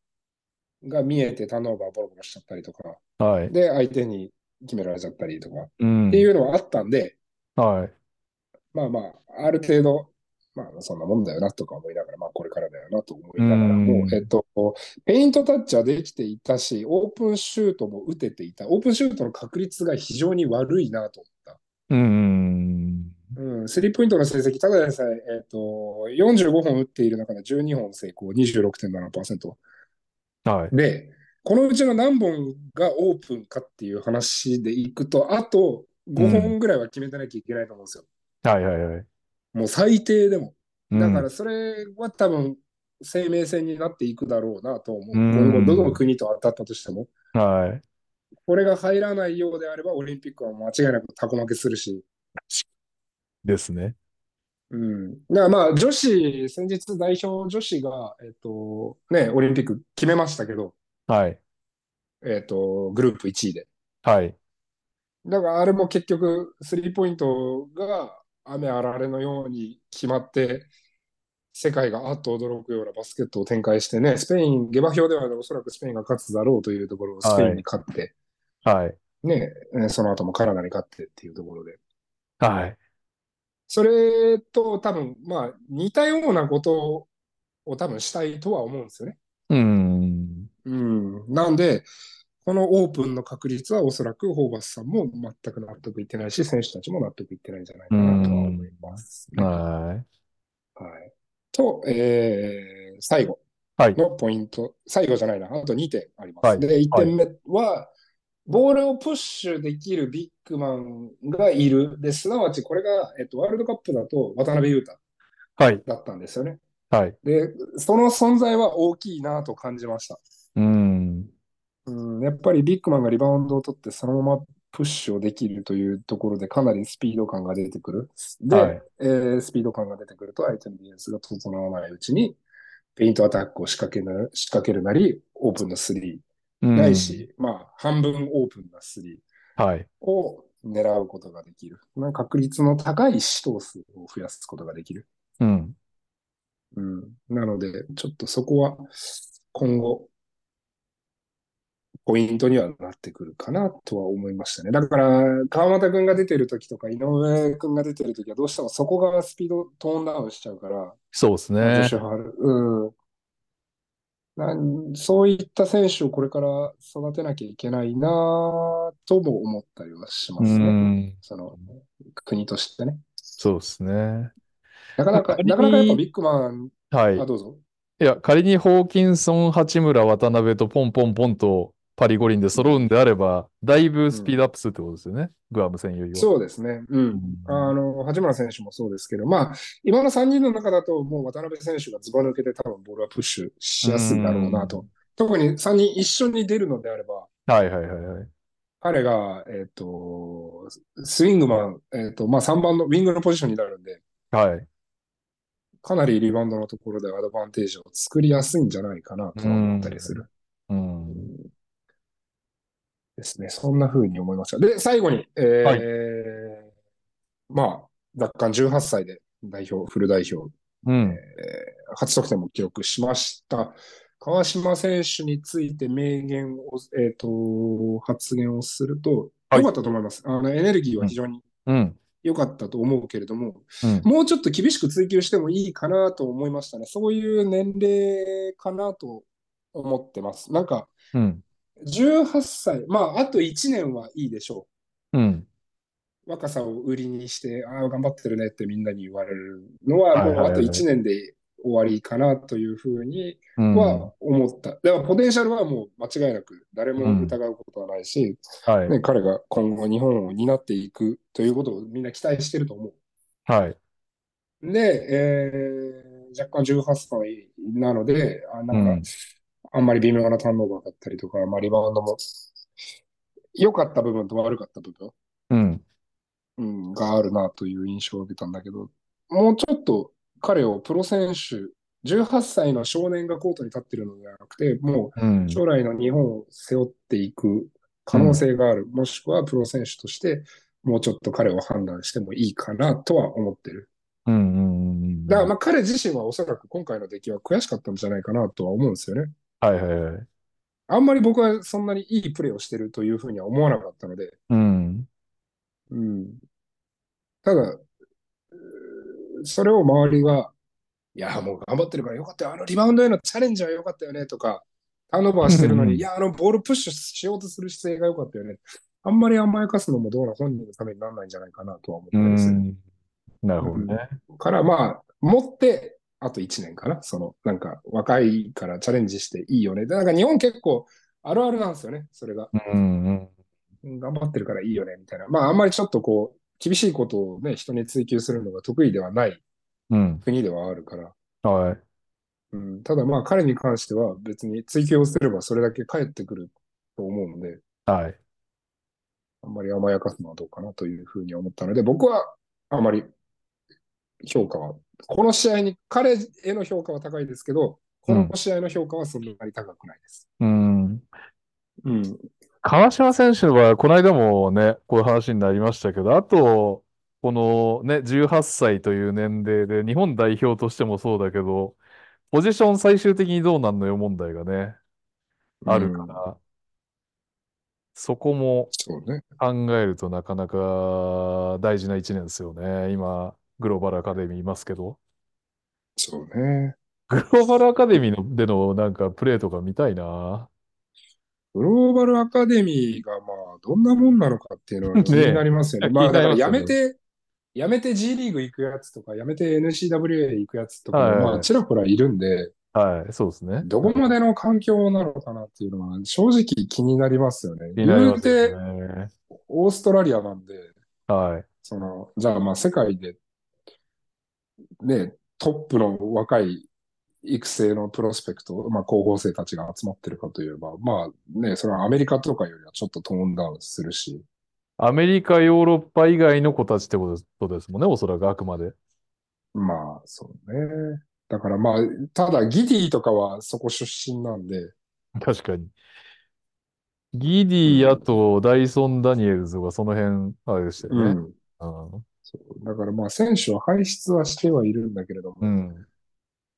が見えてターンオーバーボロボロしちゃったりとか、はい。で、相手に決められちゃったりとか、っうん。ていうのはあったんで、はい。まあまあ、ある程度、まあそんなもんだよなとか思いながら、まあこれからだよなと思いながらも、えっと、ペイントタッチはできていたし、オープンシュートも打てていた。オープンシュートの確率が非常に悪いなと思った。うん。うん、スリーポイントの成績、ただでさえ、えっ、ー、と、45本打っている中で12本成功、26.7%。はい。で、このうちの何本がオープンかっていう話でいくと、あと5本ぐらいは決めてなきゃいけないと思うんですよ。うん、はいはいはい。もう最低でも。だからそれは多分生命線になっていくだろうなと思う。うん、今後どの国と当たったとしても。はい。これが入らないようであれば、オリンピックは間違いなくタコ負けするし。ですね。うん。だからまあ、女子、先日代表女子が、えっと、ね、オリンピック決めましたけど、はい。えっと、グループ1位で。はい。だからあれも結局、スリーポイントが雨あられのように決まって、世界があっと驚くようなバスケットを展開してね、スペイン、下馬評ではおそらくスペインが勝つだろうというところをスペインに勝って、はい。ね、その後もカナダに勝ってっていうところで。はい。それと多分、まあ、似たようなことを多分したいとは思うんですよね。うん。うん。なんで、このオープンの確率はおそらくホーバスさんも全く納得いってないし、選手たちも納得いってないんじゃないかなとは思います、ね、はい。はい。と、えー、最後のポイント、はい、最後じゃないな、あと2点あります。はい、で、1点目は、ボールをプッシュできるビッグマンがいる。で、すなわちこれが、えっと、ワールドカップだと渡辺裕太だったんですよね。はい。で、その存在は大きいなと感じました。うん。うん、やっぱりビッグマンがリバウンドを取ってそのままプッシュをできるというところでかなりスピード感が出てくる。で、はい、えー、スピード感が出てくると相手のディフェンスが整わないうちにペイントアタックを仕掛けな仕掛けるなり、オープンのスリー、ないし、まあ、半分オープンなスリーを狙うことができる。まあ、確率の高い死闘数を増やすことができる。うん。うん。なので、ちょっとそこは今後、ポイントにはなってくるかなとは思いましたね。だから、川又君が出てる時とか、井上君が出てる時は、どうしてもそこがスピードトーンダウンしちゃうから。そうですね。うん。なんそういった選手をこれから育てなきゃいけないなとも思ったりはしますね。その国としてね。そうですね。なかなか、なかなかやっぱビッグマン、はい。あ、どうぞ。いや、仮にホーキンソン、八村、渡辺とポンポンポンとパリ五輪で揃うんであれば、だいぶスピードアップするってことですよね。うん、グアム戦よりは。そうですね。うん。あの、八村選手もそうですけど、まあ、今の3人の中だと、もう渡辺選手がズバ抜けて多分ボールはプッシュしやすいだろうなと。特に3人一緒に出るのであれば、はいはいはいはい。彼が、えっ、ー、と、スイングマン、えっ、ー、と、まあ3番のウィングのポジションになるんで、はい。かなりリバウンドのところでアドバンテージを作りやすいんじゃないかなと思ったりする。うん。ですね。そんな風に思いました。で、最後に、えー、はい、まあ、奪還18歳で代表、フル代表、うん、えー、初得点も記録しました。川島選手について明言を、えっ、ー、と、発言をすると、良かったと思います。あの、エネルギーは非常に良かったと思うけれども、うん、もうちょっと厳しく追求してもいいかなと思いましたね。そういう年齢かなと思ってます。なんか、うん、18歳、まあ、あと1年はいいでしょう。うん。若さを売りにして、ああ、頑張ってるねってみんなに言われるのは、もうあと1年で終わりかなというふうには思った。だから、ポテンシャルはもう間違いなく誰も疑うことはないし、うんはい、ね、彼が今後日本を担っていくということをみんな期待してると思う。はい。で、えー、若干18歳なので、あなんか、うんあんまり微妙なターンオーバーだったりとか、まあ、リバウンドも良かった部分と悪かった部分、うんうん、があるなという印象を受けたんだけど、もうちょっと彼をプロ選手、18歳の少年がコートに立ってるのではなくて、もう将来の日本を背負っていく可能性がある、うん、もしくはプロ選手としてもうちょっと彼を判断してもいいかなとは思ってる。うんうんうん、だからまあ彼自身はおそらく今回の出来は悔しかったんじゃないかなとは思うんですよね。はいはいはい。あんまり僕はそんなにいいプレーをしてるというふうには思わなかったので、うん。うん。ただ、それを周りが、いや、もう頑張ってるからよかったよ。あのリバウンドへのチャレンジはよかったよねとか、ターンオーバーしてるのに、うんいや、あのボールプッシュしようとする姿勢がよかったよね。あんまり甘やかすのもどうな本人のためにならないんじゃないかなとは思ったうりする。ん。なるほどね。から、まあ、持って、あと1年かな？その、なんか、若いからチャレンジしていいよね。で、なんか日本結構、あるあるなんですよね、それが。うんうん。うん頑張ってるからいいよね、みたいな。まあ、あんまりちょっとこう、厳しいことをね、人に追求するのが得意ではないうん。国ではあるから。はい。うん、ただまあ、彼に関しては別に追求をすればそれだけ返ってくると思うので、はい。あんまり甘やかすのはどうかなというふうに思ったので、僕はあまり評価は、この試合に、彼への評価は高いですけど、この試合の評価はそんなに高くないです。うん。うん。川島選手は、この間もね、こういう話になりましたけど、あと、このね、18歳という年齢で、日本代表としてもそうだけど、ポジション最終的にどうなんのよ問題がね、あるかうんら、そこもそうね。考えるとなかなか大事な一年ですよね。今、グローバルアカデミーいますけど。そうね。グローバルアカデミーのでのなんかプレーとか見たいな。グローバルアカデミーがまあ、どんなもんなのかっていうのは気になりますよね。ねまあ、だからやめて、やめて G リーグ行くやつとか、やめて NCWA 行くやつとかも、はいまあ、ちらほらいるんで、はい、そうですね。どこまでの環境なのかなっていうのは、正直気になりますよね。言うて、ね。オーストラリアなんで、はい。その、じゃあまあ世界で、ね、トップの若い育成のプロスペクト、まあ候補生たちが集まってるかといえば、まあね、それはアメリカとかよりはちょっとトーンダウンするし、アメリカ、ヨーロッパ以外の子たちってことですもんね、おそらくあくまで。まあそうね。だからまあ、ただギディとかはそこ出身なんで、確かに。ギディ、あと、ダイソン・ダニエルズがその辺、あれでしたよね。うん。うんそうだからまあ選手を輩出はしてはいるんだけれども、うん。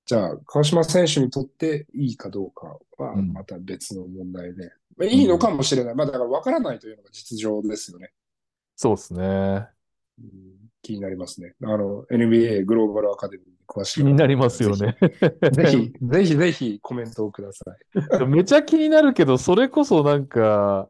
じゃあ川島選手にとっていいかどうかはうんまた別の問題で、まあいいのかもしれない。まあだから分からないというのが実情ですよね。そうですね。うん気になりますね。あの、NBA グローバルアカデミーに詳しい方気になりますよね。ぜひ、ぜひぜひコメントをください。めちゃ気になるけど、それこそなんか、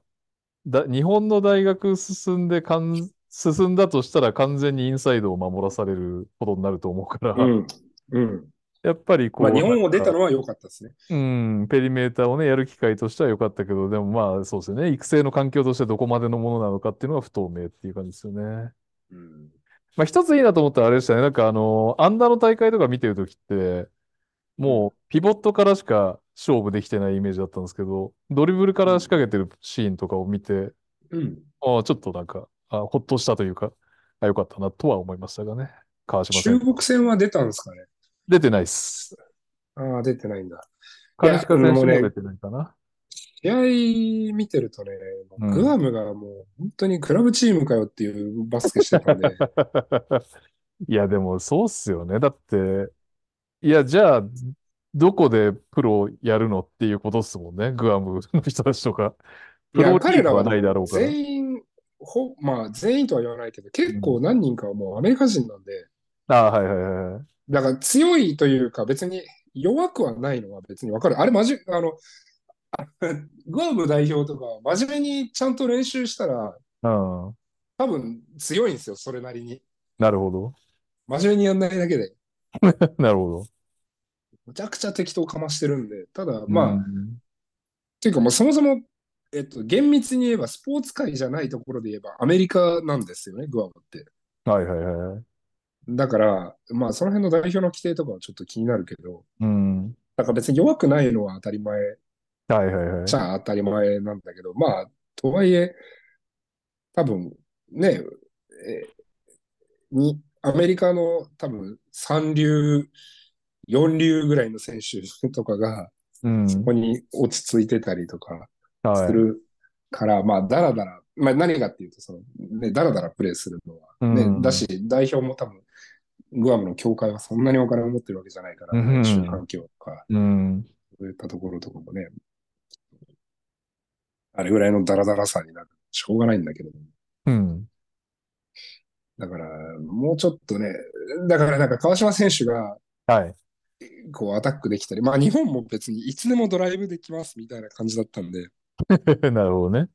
だ、日本の大学進んでかん、進んだとしたら完全にインサイドを守らされることになると思うから、うん。うん。やっぱりこう、まあ日本を出たのは良かったですね。うん、ペリメーターをね、やる機会としては良かったけど、でもまあそうですよね。育成の環境としてどこまでのものなのかっていうのは不透明っていう感じですよね。うん。まあ一ついいなと思ったらあれでしたね。なんかあの、アンダーの大会とか見てるときって、もうピボットからしか勝負できてないイメージだったんですけど、ドリブルから仕掛けてるシーンとかを見て、うん。ああ、ちょっとなんか、あほっとしたというか、あ良かったなとは思いましたがね。川島。中国戦は出たんですかね出てないっす。ああ、出てないんだ。金近選手も出てないかな。試合見てるとね、うんグアムがもう本当にクラブチームかよっていうバスケしてたんで、いや、でもそうっすよね。だって、いや、じゃあ、どこでプロやるのっていうことっすもんね。グアムの人たちとか。いや、彼らはないだろうから。全員、ほ、まあ全員とは言わないけど、結構何人かはもうアメリカ人なんで、ああ、はいはいはいはい。だから強いというか別に弱くはないのは別にわかる。あれ、まじ、あの、あ グアム代表とか真面目にちゃんと練習したらうん。多分強いんですよ、それなりに。なるほど。真面目にやんないだけで。なるほむちゃくちゃ適当かましてるんで、ただど。まあ、っうんていうかもうそもそも、えっと、厳密に言えばスポーツ界じゃないところで言えばアメリカなんですよね、グアムって。はいはいはい。だから、まあその辺の代表の規定とかはちょっと気になるけど、うん。だから別に弱くないのは当たり前はいはいはい。じゃあ当たり前なんだけど、まあ、とはいえ、多分ね、えに、アメリカの多分三流、四流ぐらいの選手とかが、うん。そこに落ち着いてたりとかはい。するから、まあ、だらだら、まあ何かっていうと、その、ね、だらだらプレイするのは、ね、うんだし、代表も多分、グアムの協会はそんなにお金を持ってるわけじゃないから、うん練習環境とか、うん。そういったところとかもね、あれぐらいのダラダラさになる。しょうがないんだけど、うん。だから、もうちょっとね、だからなんか川島選手が、はい。こうアタックできたり、まあ日本も別にいつでもドライブできますみたいな感じだったんで、なるほどね。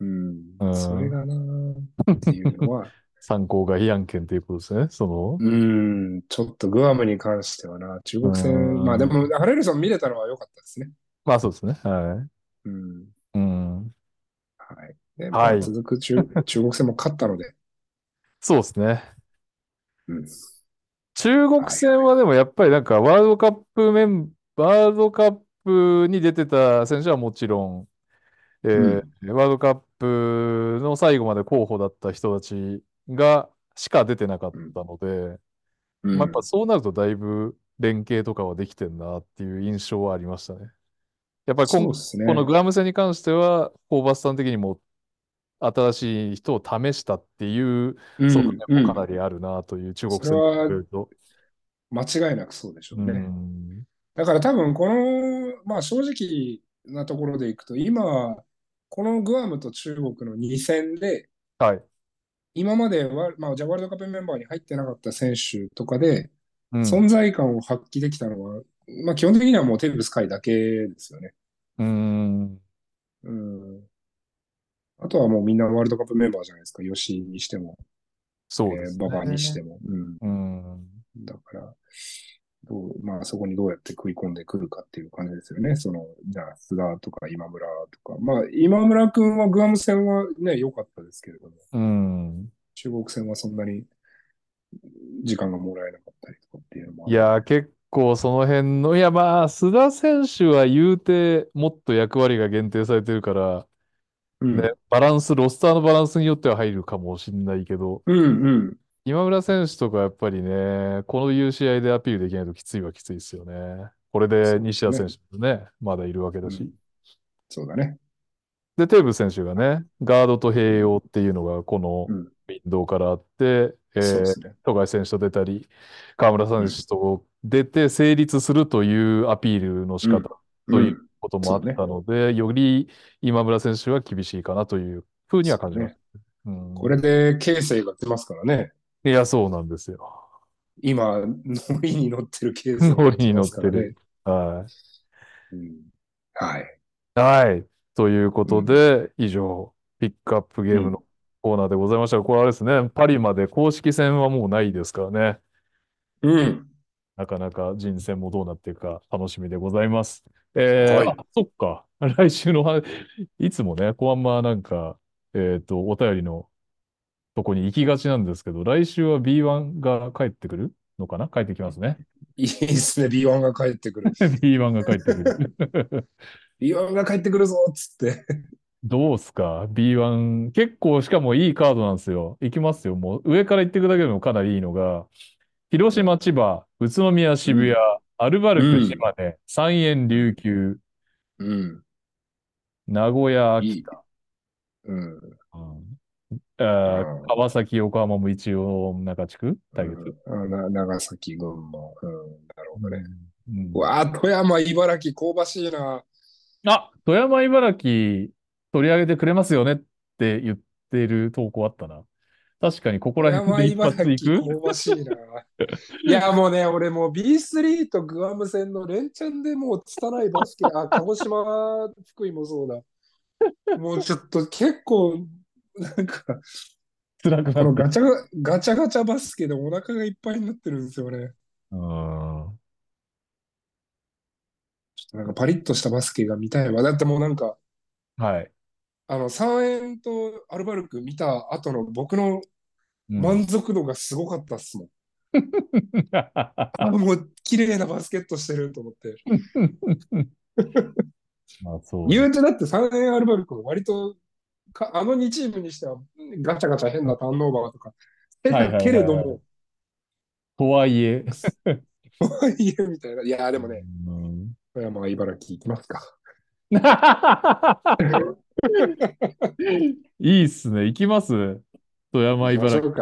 うん、うん。それがなーっていうのは、参考外案件ということですね。その、うん、ちょっとグアムに関してはな、中う国戦、まあでん。も、ハレルソン見れたのは良かったですね。まあそうですね。はうん、い。うん。はい。で、まあはい。続く中、中国戦も勝ったので、そうですね。うん、中国。戦はでもやっぱりなんかワールドカップメン、ワールドカップに出てた選手はもちろん、えうん、ーワールドカップの最後まで候補だった人たちがしか出てなかっうん、たので、うまあ、やっぱん。そうなるとだいぶ連携とかはできてんなっていう印象はありましたね。やっぱり今、そうですこのね。グアム戦に関しては、ホーバスさん的にも新しい人を試したっていう側面うん、うん。もかなりあるなという中国戦と。間違いなくそうでしょううね。ん。だから多分この、まあ正直なところでいくと、今、このグアムと中国の2戦で、はい。今までは、まあ、じゃあワールドカップメンバーに入ってなかった選手とかで、うん。存在感を発揮できたのは、まあ基本的にはもうテーブス海だけですよね。うん。うん。あとはもうみんなワールドカップメンバーじゃないですか。吉井にしても、そうですえー、馬場にしてね。も。うん。うん。だから、どう、まあそこにどうやって食い込んでくるかっていう感じですよね。その、じゃあ須田とか今村とか。まあ今村君はグアム戦はね、良かったですけれども、うん。中国戦はそんなに時間がもらえなかったりとかっていうのも。いやー、結構その辺の、いやまあ、須田選手は言うて、もっと役割が限定されてるから、ね、うん。バランス、ロスターのバランスによっては入るかもしれないけど、うんうん。今村選手とかやっぱりね、このいう試合でアピールできないときついはきついですよね。これで。西田選手もね、まだいるわけだし。うん。そうだね。で、テーブス選手がね、ガードと併うん。用っていうのがこのうん。ウィンドウからあって、えー、ね。富樫選手と出たり、河村選うん。手と出て成立するというアピールの仕うん。方といううん。こともあっそうだね。たので、より今村選手は厳しいかなというふうには感じます。そうだね。うん。これで形成が出ますからね。いや、そうなんですよ。今、ノリに乗ってる形成ノリに乗ってる。はい。うん。はい。はい。ということうん。で、以上、ピックアップゲームのうん。コーナーでございましたが、これあれですね、パリまで公式戦はもうないですからね。うん。なかなか人選もどうなっていくか楽しみでございます。えー、はい。あ、そっか。来週のは、いつもね、こうあんまなんか、えっと、お便りのとこに行きがちなんですけど、来週は B1 が帰ってくる？のかな？帰ってきますね。いいですね。B1 が帰ってくる。B1 が帰ってくる。B1 が帰ってくるぞっつって。どうすか ?B1。結構しかもいいカードなんですよ。行きますよ。もう上から行っていくだけでもかなりいいのが、広島、千葉、宇都宮、渋谷、うん。アルバルク、うん。島根、三円、うん。琉球、うん。名古屋、いい。秋田。うん。うんあーあ川崎、横浜も一応中地区？対決。うん、な長崎、群馬。うん、なるほどね。うん。うんうわあ、富山、茨城、香ばしいな。あ、富山、茨城取り上げてくれますよねって言ってる投稿あったな。確かにここら辺で一発茨城、いく香ばしいな。いや、もうね、俺もう B3 とグアム戦の連チャンでもう拙いバスケ、あ、鹿児島、福井もそうだ。もうちょっと結構、なんか、辛くなる。ガチャガチャガチャバスケでお腹がいっぱいになってるんですよね。うん。はちょっとなんかパリッとしたバスケが見たいわ。だってもうなんか、い。あの、3円とアルバルク見た後の僕のうん。満足度がすごかったっすもん。あ、もう綺麗なバスケットしてると思って。まあそうです。言うてだって3円アルバルクも割とか、あの2チームにしてはガチャガチャ変なターンオーバーとか、けれども、はいはい。とはいえ。みたいな。いやーでもね、うん富山、茨城行きますか。いいっすね。行きます？富山、茨城。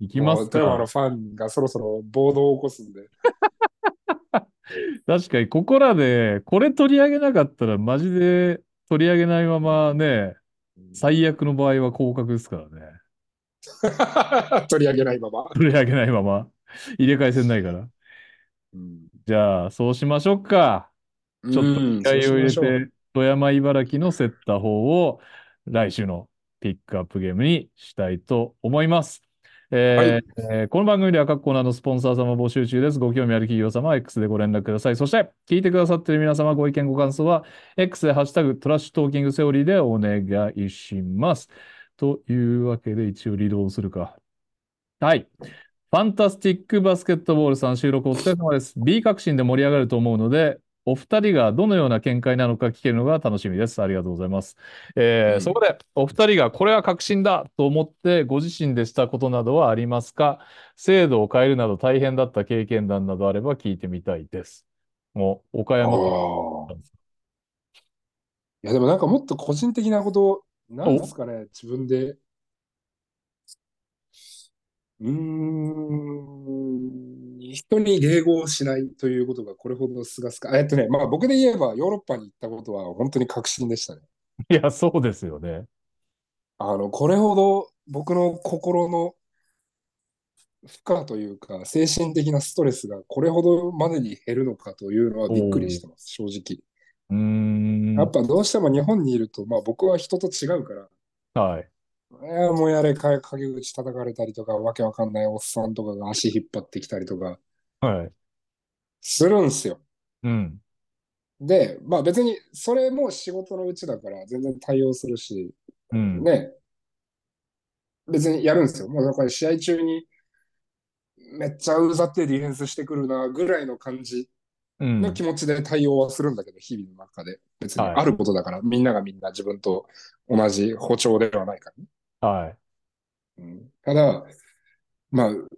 行きまもう富山のすか？ファンがそろそろ暴動を起こすんで。確かに、ここらで、これ取り上げなかったら、マジで取り上げないままね、最悪の場合は降格ですからね。取り上げないまま。取り上げないまま。入れ替え戦ないから。うん。じゃあ、そうしましょうか。ちょっとうん気合を入れて、富山、茨城の競った方を来週のピックアップゲームにしたいと思います。えーえーこの番組では各コーナーのスポンサー様募集中です。ご興味ある企業様は X でご連絡ください。そして、聞いてくださっている皆様ご意見ご感想は X でハッシュタグトラッシュトーキングセオリーでお願いします。というわけで一応リードをするか。はい。ファンタスティックバスケットボールさん収録お疲れ様です。B 革新で盛り上がると思うので、お二人がどのような見解なのか聞けるのが楽しみです。ありがとうございます。えーうんそこでお二人がこれは革新だと思ってご自身でしたことなどはありますか？制度を変えるなど大変だった経験談などあれば聞いてみたいです。もう岡あ山あ。いや、でもなんかもっと個人的なこと、なんですかね、自分で。うーん、人に迎合しないということがこれほどすがすか。えっとね、まあ僕で言えばヨーロッパに行ったことは本当に確信でしたね。いや、そうですよね。あの、これほど僕の心の負荷というか、精神的なストレスがこれほどまでに減るのかというのはびっくりしてます、正直。うーん。やっぱどうしても日本にいると、まあ僕は人と違うから、はい。えーもうやれ、か陰口叩かれたりとか、わけわかんないおっさんとかが足引っ張ってきたりとか、はい。するんすよ。うん。で、まあ別にそれも仕事のうちだから全然対応するし、うん。ね、別にやるんですよ。もうだから試合中にめっちゃうざってディフェンスしてくるなぐらいの感じうん。の気持ちで対応はするんだけど、日々の中で。別にはいあることだから、みんながみんな自分と同じ歩調ではないからね。はい。うんただ、まあ、う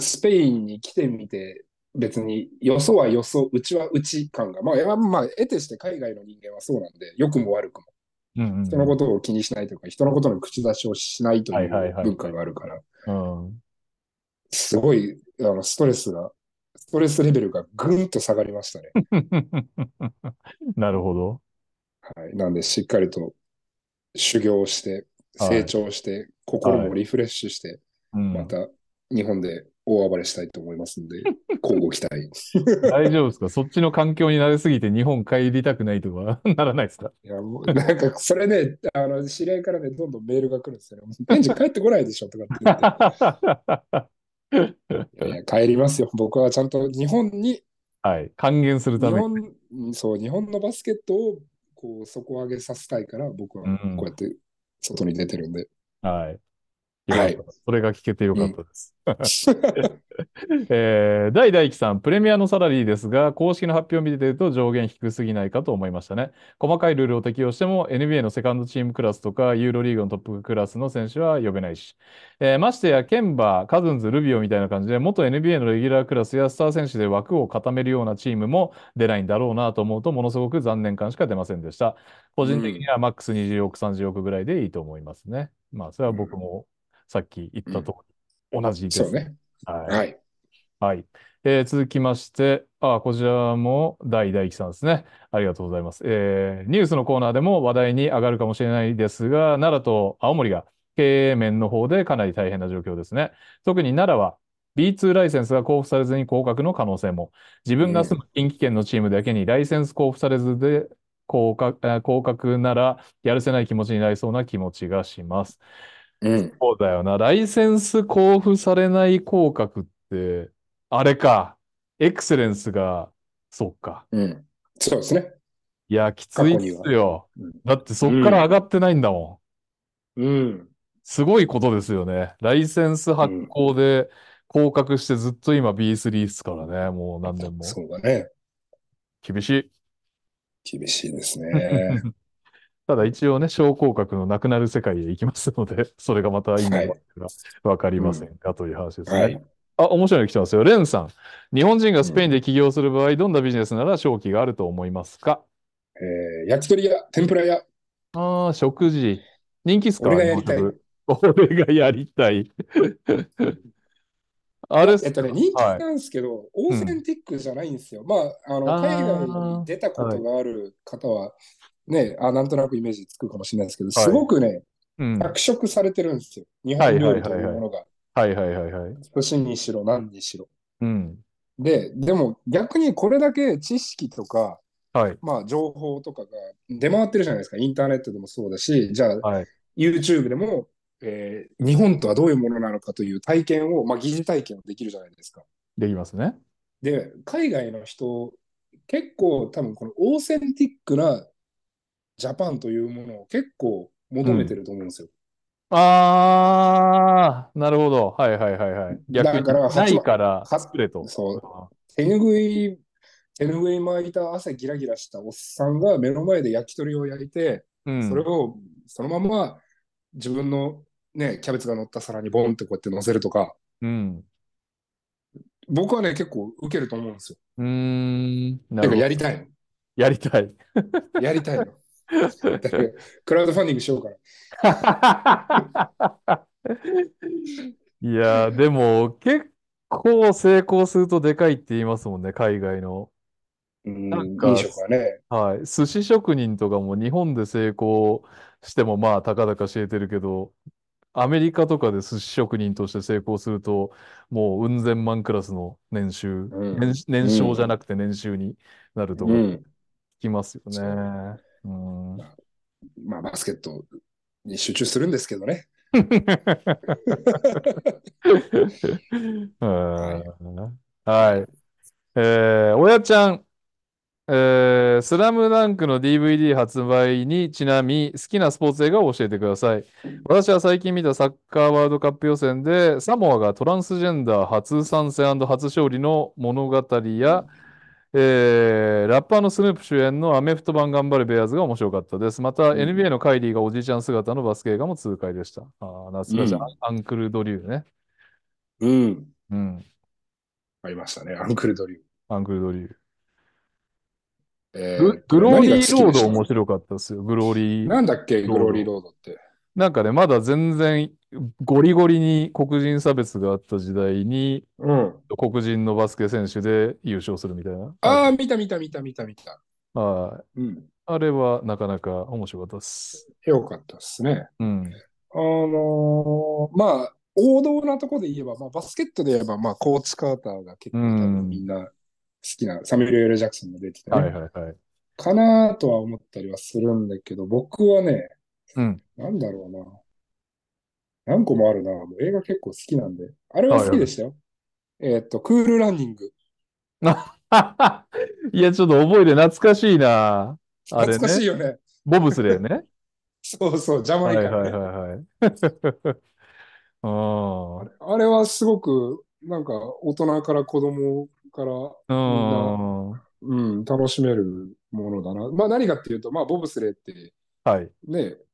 スペインに来てみて、別によそはよそ、うちはうち感が、まあ、まあ、得てして海外の人間はそうなんで、良くも悪くも、うんうん。人のことを気にしないというか、人のことの口出しをしないという文化があるから、うん。すごい、あの、ストレスが、ストレスレベルがぐんと下がりましたね。なるほど。はい。なんで、しっかりと修行して、はい成長して、心もリフレッシュして、うんまた日本で大暴れしたいと思いますんで、交互期待。大丈夫ですか？そっちの環境に慣れすぎて日本帰りたくないとか？ならないですか？いや、もう、なんか、それね、あの、知り合いからね、どんどんメールが来るんですよね。ベンチ帰ってこないでしょとかって帰りますよ。僕はちゃんと日本に、はい。還元する日ために。本、うんそう、日本のバスケットを、こう、底上げさせたいから、僕はうんこうやって外に出てるんで。はい。はいそれが聞けてよかったです。えー、大大輝さん、プレミアのサラリーですが、公式の発表を見ていると上限低すぎないかと思いましたね。細かいルールを適用しても NBA のセカンドチームクラスとかユーロリーグのトップクラスの選手は呼べないし、えーましてやケンバー、カズンズ、ルビオみたいな感じで元 NBA のレギュラークラスやスター選手で枠を固めるようなチームも出ないんだろうなと思うとものすごく残念感しか出ませんでした。個人的にはマックス20億、30億ぐらいでいいと思いますね。まあ、それは僕もさっき言った通り、同じです。そうね。はい。はい。はい。えー続きまして、あ、こちらも大大輝さんですね。ありがとうございます。えーニュースのコーナーでも話題に上がるかもしれないですが、奈良と青森が経営面の方でかなり大変な状況ですね。特に奈良は B2 ライセンスが交付されずに降格の可能性も。自分が住む近畿圏のチームだけにライセンス交付されずで降格、あ降格ならやるせない気持ちになりそうな気持ちがします。うん。そうだよな。ライセンス交付されない降格って、あれか。エクセレンスが、そっか。うん。そうですね。いや、きついっすようん。だってそっから上がってないんだもん。うん。すごいことですよね。ライセンス発行で降格してずっと今 B3 っすからね。もう何年も。そうだね。厳しい。厳しいですね。ただ一応ね、小降格のなくなる世界へ行きますので、それがまた今はいはわかりませんかという話ですね。はい。あ、面白いの来てますよ。レンさん。日本人がスペインで起業する場合、どんなビジネスなら勝機があると思いますか？えー焼き鳥屋、天ぷら屋、ああ、食事。人気っすか俺がやりたい俺がやりたい。あれっすえっとね、人気なんですけど、オーセンティックじゃないんですよ。まあ、あの、海外に出たことがある方は、ね、あ、なんとなくイメージつくかもしれないですけど、はいすごくね、うん。脚色されてるんですよ。日本料理というものが。はいはいはいはい。年にしろ何にしろ。うん。で、でも逆にこれだけ知識とか、はい。まあ情報とかが出回ってるじゃないですか。インターネットでもそうだし、じゃあはい。YouTube でも、えー日本とはどういうものなのかという体験を、まあ疑似体験をできるじゃないですか。できますね。で、海外の人、結構多分このオーセンティックなジャパンというものを結構求めてうん。ると思うんですよ。あー、なるほど。はいはいはいはい。逆だかに、ないからは、作れと。そう、あ手ぬぐい、手ぬぐい巻いた汗ギラギラしたおっさんが目の前で焼き鳥を焼いて、うん。それをそのまま自分のね、キャベツが乗った皿にボンってこうやって乗せるとか、うん。僕はね、結構受けると思うんですよ。うーん。なてか、るほど。やりたいの。やりたい。やりたいの。クラウドファンディングしようかな。いやー、でも結構成功するとでかいって言いますもんね、海外の。なんか、食はね。はい。寿司職人とかも日本で成功してもまあ、たかだか知れてるけど、アメリカとかで寿司職人として成功すると、もう、うん千万クラスの年収、うん。年、年うん。商じゃなくて年収になるとか聞うん。きますよそう。ね。うん。まあ、まあ、バスケットに集中するんですけどね。はい。えー、親ちゃん、えー、スラムダンクの DVD 発売にちなみ、好きなスポーツ映画を教えてください。私は最近見たサッカーワールドカップ予選で、サモアがトランスジェンダー初参戦初勝利の物語や、えー、ラッパーのスヌープ主演のアメフト版頑張るベアーズが面白かったです。また、うん。NBA のカイリーがおじいちゃん姿のバスケ映画も痛快でした。あー懐かしい。うん。アンクルドリューね。うん。うん。ありましたね。アンクルドリュー。アンクルドリュー。グ、えーっとね、グローリーロード面白かったですよ。グローリーなんだっけ、グローリー。ロードって。なんかね、まだ全然ゴリゴリに黒人差別があった時代に、うん。黒人のバスケ選手で優勝するみたいなああ、話。見た見た見た見た見た。はい。うん。あれはなかなか面白かったです。よかったですね。うん。あのーまあ、王道なところで言えば、まあ、バスケットで言えば、まあ、コーチ・カーターが結う構みん。んな好きな、サミュエル・エル・ジャクソンが出ててはいね、はいはい。かなとは思ったりはするんだけど、僕はね、うん。なんだろうな。何個もあるな。もう映画結構好きなんで。あれははいはい。好きでしたよ。えーっと、クール・ランニング。いや、ちょっと覚えて懐かしいな。あ懐かしれね。いよね。ボブスレーね。そうそう、ジャマはいはいイカのね。はいはい。あれ、うん。あれはすごく、なんか、大人から子供からうみん楽しめるものだな。まあ何かっていうと、まあボブスレーってはい。ね、えー、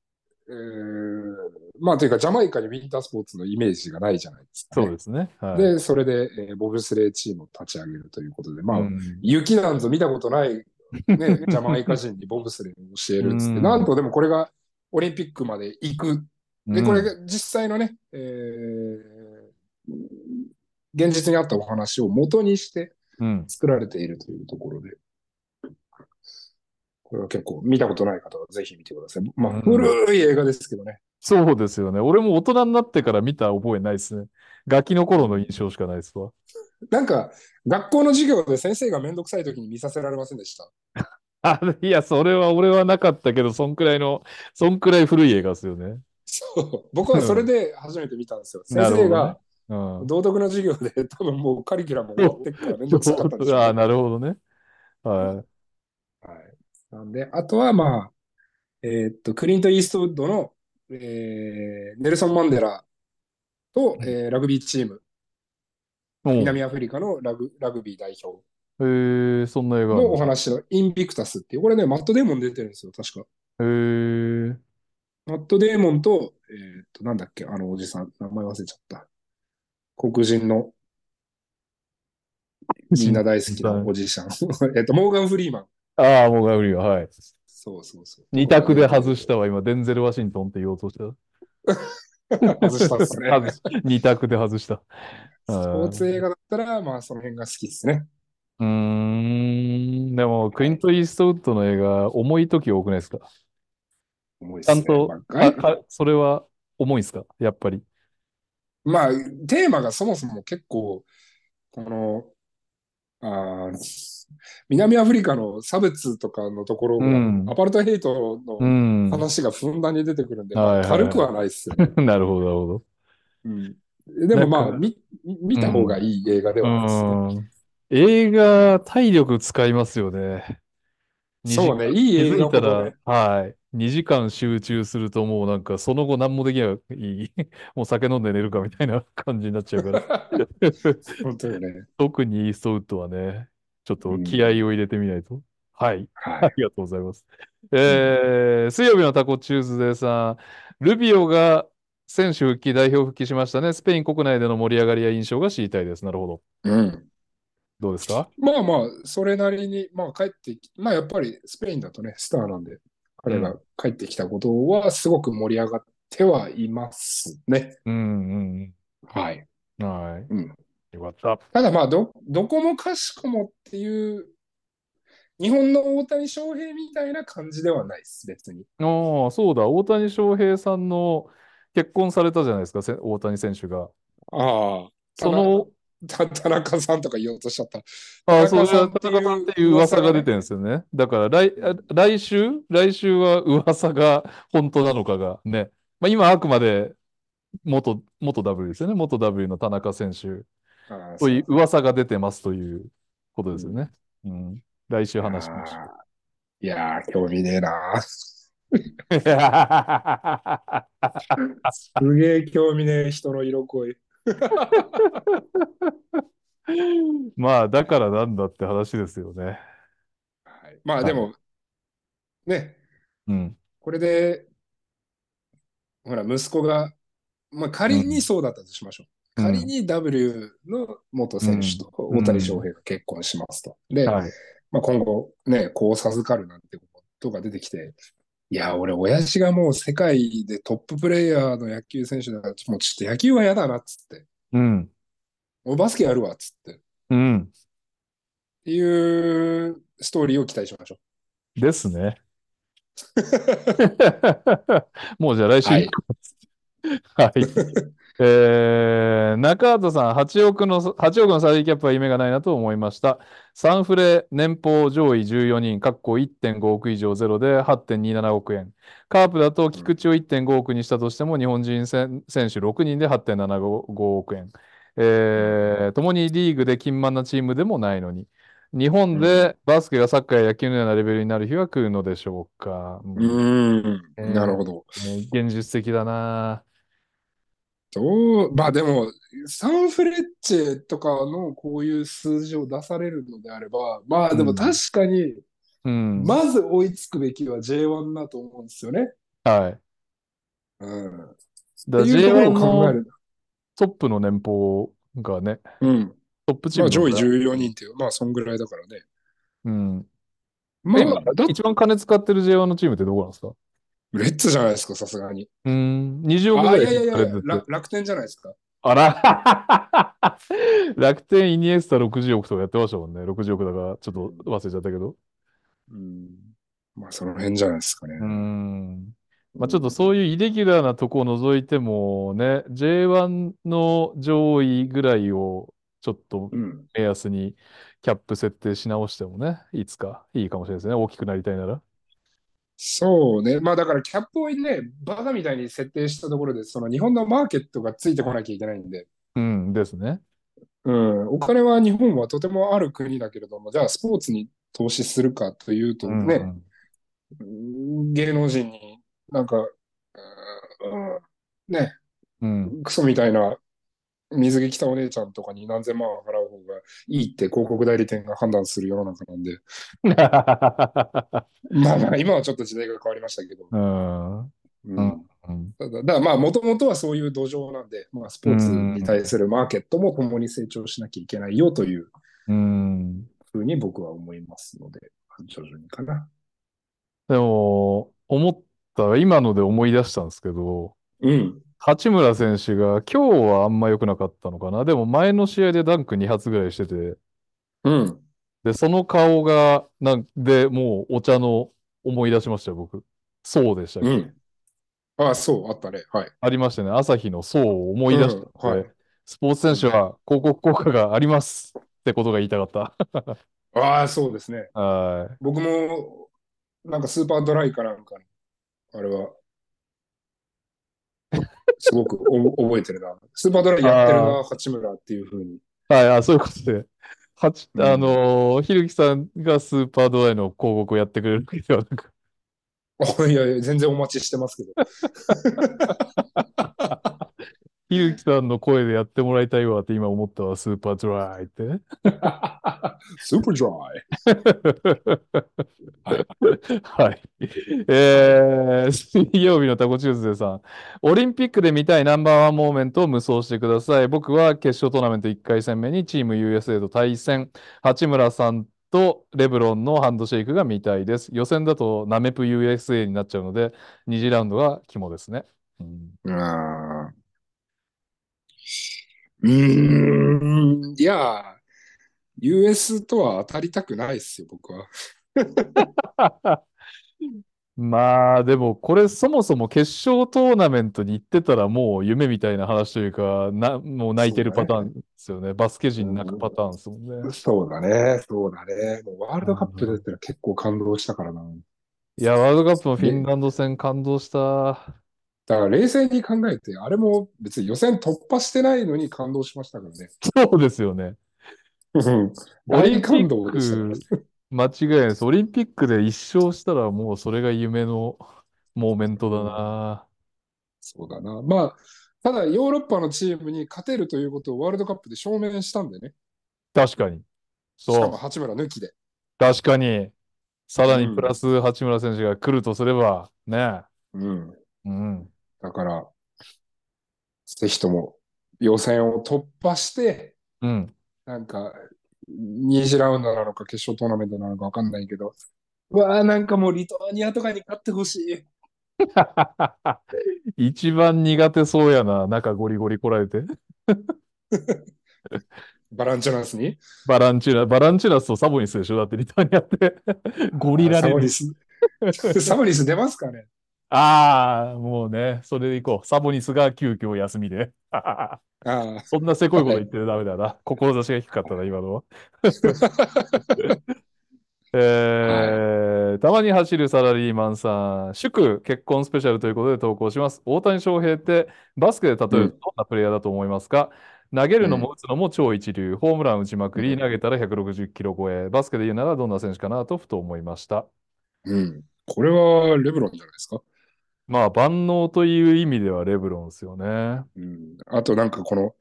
まあというかジャマイカにウィンタースポーツのイメージがないじゃないですかね。そうですね。はい。で、それで、えーボブスレーチームを立ち上げるということで、まうあん。雪なんぞ見たことないね、ジャマイカ人にボブスレーを教えうるっつって、なんん。とでもこれがオリンピックまで行く。で、これうん。が実際のね、えー、現実にあったお話を元にしてうん。作られているというところで、これは結構見たことない方はぜひ見てください。まあ、うん。古い映画ですけどね。そうですよね。俺も大人になってから見た覚えないですね。ガキの頃の印象しかないですわ。なんか、学校の授業で先生がめんどくさい時に見させられませんでした？あ、いや、それは俺はなかったけど、そんくらいの、そんくらい古い映画ですよね。そう。僕はそれうん。で初めて見たんですよ。先なるほどね。生がうん。道徳の授業で多分もうカリキュラム終わってっからめんどくさかったんで ああ、しょうね。なるほどね。ははい。なんで、あとはまあ、えーっと、クリント・イーストウッドの、えーネルソン・マンデラと、い。えーラグビーチーム、うん。南アフリカのラグラグビー代表へえ、そんな映画の？お。話のインビクタスっていう、これね、マット・デーモン出てるんですよ、確か。へえ、マット・デーモンと、えーっと、なんだっけ、あのおじさん、名前忘れちゃった。黒人の みん新な大好きな。おじいさん。えっと、モーガン・フリーマン。ああ、もうガブリが、はい。そうそうそう。と二択で。外したわ。今、デンゼル・ワシントンって言おうとした。外したっすね。二択で外した。うスポーツ映ん画だったら、まあ、その辺が好きですね。うーん。でも、クリンはい。ト・イーストウッドの映画、重い時多くないですか？ちゃ重いっすね。まんと、それは重いですか？やっぱり。まあ、テーマがそもそも結構、この、あー南アフリカの差別とかのところが、うんア。パルトヘイトうのん。話がふんだんに出てくるんで、まあ、はいはいはい軽くはないですよね。なるほど、なるほど。うん、でもまあ、見、見た方がいい映画ではないですね。うん。映画、体力使いますよね。2時そうね、いい映画ほどらね。、はい。2時間集中するともうなんかその後何もできない。もう酒飲んで寝るかみたいな感じになっちゃうから。本当よね。特にイーストウッドはね、ちょっとうん気合を入れてみないと。はい。はい。ありがとうございます。えー、水曜日のタコチューズデーさん、ルビオが選手復帰、代表復帰しましたね。スペイン国内での盛り上がりや印象が知りたいです。なるほど。うん。どうですか？まあまあ、それなりに、まあ帰ってき、まあやっぱりスペインだとね、スターなんで、彼が帰ってきたことはすごく盛り上がってはいますね。うんはい。うん。はい。うんよかった。ただまあ、ど、どこもかしこもっていう、日本の大谷翔平みたいな感じではないです、別に。ああ、そうだ。大谷翔平さんの結婚されたじゃないですか、せ大谷選手が。ああ。その、た田中さんとか言おうとしちゃった。ああ、そうだ、田中さんっていう田中さんっていう噂が出てるんですよね。だから来、あ来週？来週は噂が本当なのかがね。まあ今あくまで元、元 W ですよね。元 W の田中選手ああという噂が出てますということですよね。うん。来週話しましょう。いやー、興味ねえな。すげえ興味ねえ人の色恋。まあ、だからなんだって話ですよね。はい、まあでも、ね、うん。これで、ほら、息子が、まあ仮にそうだったとしましょう。うん仮に W の元選手とうん大谷翔平が結婚しますと。で、はい。まあ、今後ね、こう授かるなんてことが出てきて、いや、俺、親父がもう世界でトッププレイヤーの野球選手だから、もうちょっと野球は嫌だなっつって、うん。俺バスケやるわっつって、っうん。ていうストーリーを期待しましょですね。う。もうじゃあ来週はい。はい。えー、中畑さん、8億の、8億のサラリーキャップは夢がないなと思いました。サンフレ年俸上位14人、かっこ1.5億以上ゼロで8.27億円。カープだと菊池を1.5億にしたとしても、日本人選選手6人で8.75億円。えー、共にリーグで金満なチームでもないのに。日本でバスケがサッカーや野球のようなレベルになる日は来るのでしょうか。うーん、えーなるほど。ね現実的だな。どう、まあでも、サンフレッチェとかのこういう数字を出されるのであれば、まあでも確かに、うん。まず追いつくべきは J1 だと思うんですよね。はい。うん。っだていうところ J1 を考えのる。トップの年俸がね、うん。トップチーまあ上位ムだから14人っていう、まあそんぐらいだからね。うん。ま今あ、だ一番金使ってる J1 のチームってどこなんですか？レッツじゃないですか、さすがに。うん。20億ぐあ、らいいやいやいや楽天じゃないですか。あら楽天イニエスタ60億とかやってましたもんね。60億だから、ちょっと忘れちゃったけど。うん。まあその辺じゃないですかね。うん。まあちょっとそういうイレギュラーなとこを除いてもね、J1 の上位ぐらいをちょっとうん。目安にキャップ設定し直してもね、いつかいいかもしれないですね。大きくなりたいなら。そうね。まあだからキャップをね、バカみたいに設定したところで、その日本のマーケットがついてこなきゃいけないんで、うんですね。うん、お金は日本はとてもある国だけれども、じゃあスポーツに投資するかというとうんね、うん芸能人になんか、うんね、うん。クソみたいな水着着たお姉ちゃんとかに何千万払いいって広告代理店が判断する世の中なんで、まあまあ今はちょっと時代が変わりましたけど、うん。うんだ、だからまあ、もともとはそういう土壌なんで、まあ、スポーツに対するマーケットも共に成長しなきゃいけないよといううん。ふうに僕は思いますので、徐々にかな。でも、思った、今ので思い出したんですけど、うん。八村選手が今日はあんま良くなかったのかな。でも前の試合でダンク2発ぐらいしてて、うん。で、その顔が、なんで、もうお茶の思い出しましたよ、僕。そうでしたけど。うん。あ、そう、あったね。はい。ありましたね。朝日の層を思い出したうん、はい。スポーツ選手は広告効果がありますってことが言いたかった。ああ、そうですね。は僕も、なんかスーパードライかなんかの、あれは、すごくお 覚えてるな。スーパードライやってるな、八村っていうふうに。い。はい、あ、そういうことで。はち、うんあのーひるきさんがスーパードライの広告をやってくれるわけではなく、あ いやいや、全然お待ちしてますけど。ひるきさんの声でやってもらいたいわって今思ったわ、スーパードライってね。スーパードライ。はい。えー、水曜日のタコチューズデーさん。オリンピックで見たいナンバーワンモーメントを無双してください。僕は決勝トーナメント1回戦目にチーム USA と対戦。八村さんとレブロンのハンドシェイクが見たいです。予選だとナメプ USA になっちゃうので、2次ラウンドが肝ですね。うん、あーうーん、いや、US とは当たりたくないですよ、僕は。まあ、でも、これそもそも決勝トーナメントに行ってたらもう夢みたいな話というか、な、もう泣いてるパターンですよね。バスケ人泣くパターンですもんね。そうだね、そうだね。もうワールドカップ出てたら結構感動したからな。いや、ワールドカップのフィンランド戦感動した。だから冷静に考えて、あれも別に予選突破してないのに感動しましたからね。そうですよね。大感動でしたッからク、間違いないです。オリンピックで一勝したらもうそれが夢のモーメントだな。そうだな。まあ、ただヨーロッパのチームに勝てるということをワールドカップで証明したんでね。確かに。しかそう。も八村抜きで。確かに。さらうんにプラス八村選手が来るとすれば、ね。うん。うん。だから、ぜひとも予選を突破して、うん。なんか、2次ラウンドなのか決勝トーナメントなのかわかんないけど、うわあなんかもうリトアニアとかに勝ってほしい。一番苦手そうやな。中ゴリゴリ来られて。バランチャナスに？バランチュラ、バランチュラスとサボニスでしょ？だってリターンやって。ゴリラレルサボニ。ス。サボニス出ますかね？ああ、もうね、それでいこう。サボニスが急遽休みで。ああ。そんなせこいこと言ってるダメだな。志が低かったな、今のは。えーたまに走るサラリーマンさん、祝結婚スペシャルということで投稿します。大谷翔平ってバスケで例えるとどんなプレイヤーだと思いますか、投げるのも打つのも超一流、ホームラン打ちまくり、うん投げたら160キロ超え、バスケで言うならどんな選手かなとふと思いました。うん。これはレブロンじゃないですか？まあ、万能という意味ではレブロンですよね。うん。あとなんかこの、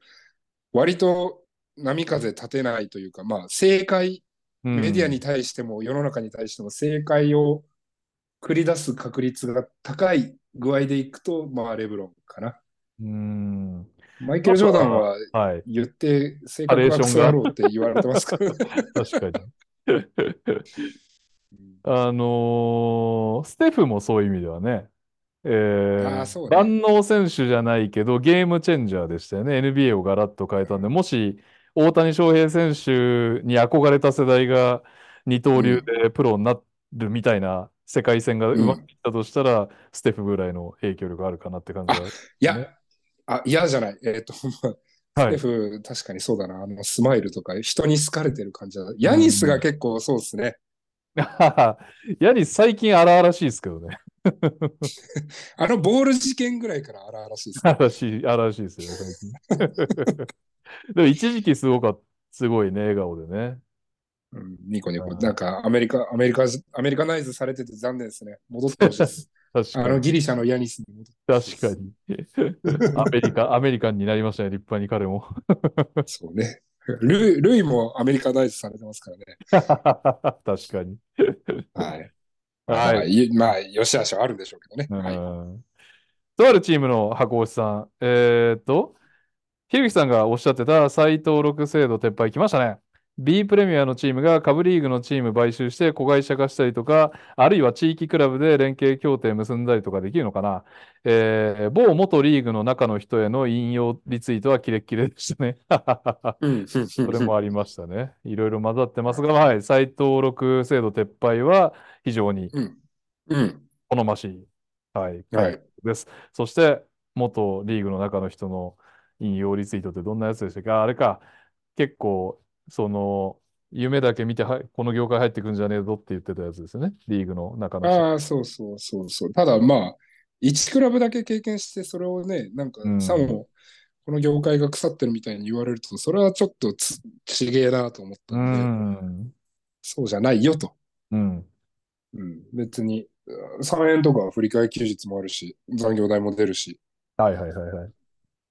割と波風立てないというか、まあ正解、うんメディアに対しても世の中に対しても正解を繰り出す確率が高い具合でいくと、まあレブロンかな。うん。マイケル・ジョーダンははい。言って性格がクソ野郎って言われてますからね。確かに。あのーステフもそういう意味ではね、えーね万能選手じゃないけど、ゲームチェンジャーでしたよね。NBA をガラッと変えたんで、もし大谷翔平選手に憧れた世代が二刀流でプロになるみたいな世界線が生まれてきたとしたら、ステフぐらいの影響力あるかなって感じは。いや、あ、嫌じゃない。えっ、と、ステフ、確かにそうだな。あの、スマイルとか、人に好かれてる感じだ。ヤニスが結構そうですね。ヤニス最近荒々しいですけどね。あのボール事件ぐらいから荒々しいです、ね。荒々しい、荒々しいですよね、最近。でも一時期すごかった、すごいね、笑顔でね。うん、ニコニコ。うんなんか、アメリカ、アメリカ、アメリカナイズされてて残念ですね。戻ってほしいです。確かに。あの、ギリシャのヤニスに戻って確かに。アメリカ、アメリカンになりましたね、立派に彼も。そうね。ルイ、ルイもアメリカナイズされてますからね。確かに。はい。はいまあ、よしあしはあるんでしょうけどね。うはい。んとあるチームの箱押さん。えーっと、ひるきさんがおっしゃってた再登録制度撤廃来ましたね。B プレミアのチームが下部リーグのチーム買収して子会社化したりとか、あるいは地域クラブで連携協定結んだりとかできるのかな。えー某元リーグの中の人への引用リツイートはキレッキレでしたね。うん。それもありましたね。いろいろ混ざってますが、はい、再登録制度撤廃は非常にうん。うん。好ましい。はい。はい。です。そして、元リーグの中の人の引用リツイートってどんなやつでしたかあれか、結構、その、夢だけ見ては、この業界入ってくんじゃねえぞって言ってたやつですよね。リーグの中の人。ああ、そうそうそうそう。ただまあ、1クラブだけ経験して、それをね、なんか、さも、この業界が腐ってるみたいに言われると、それはちょっとつちげえなと思ったんで、うんそうじゃないよと。うん。うん、別に、3円とか振り替え休日もあるし、残業代も出るし。はいはいはいはい。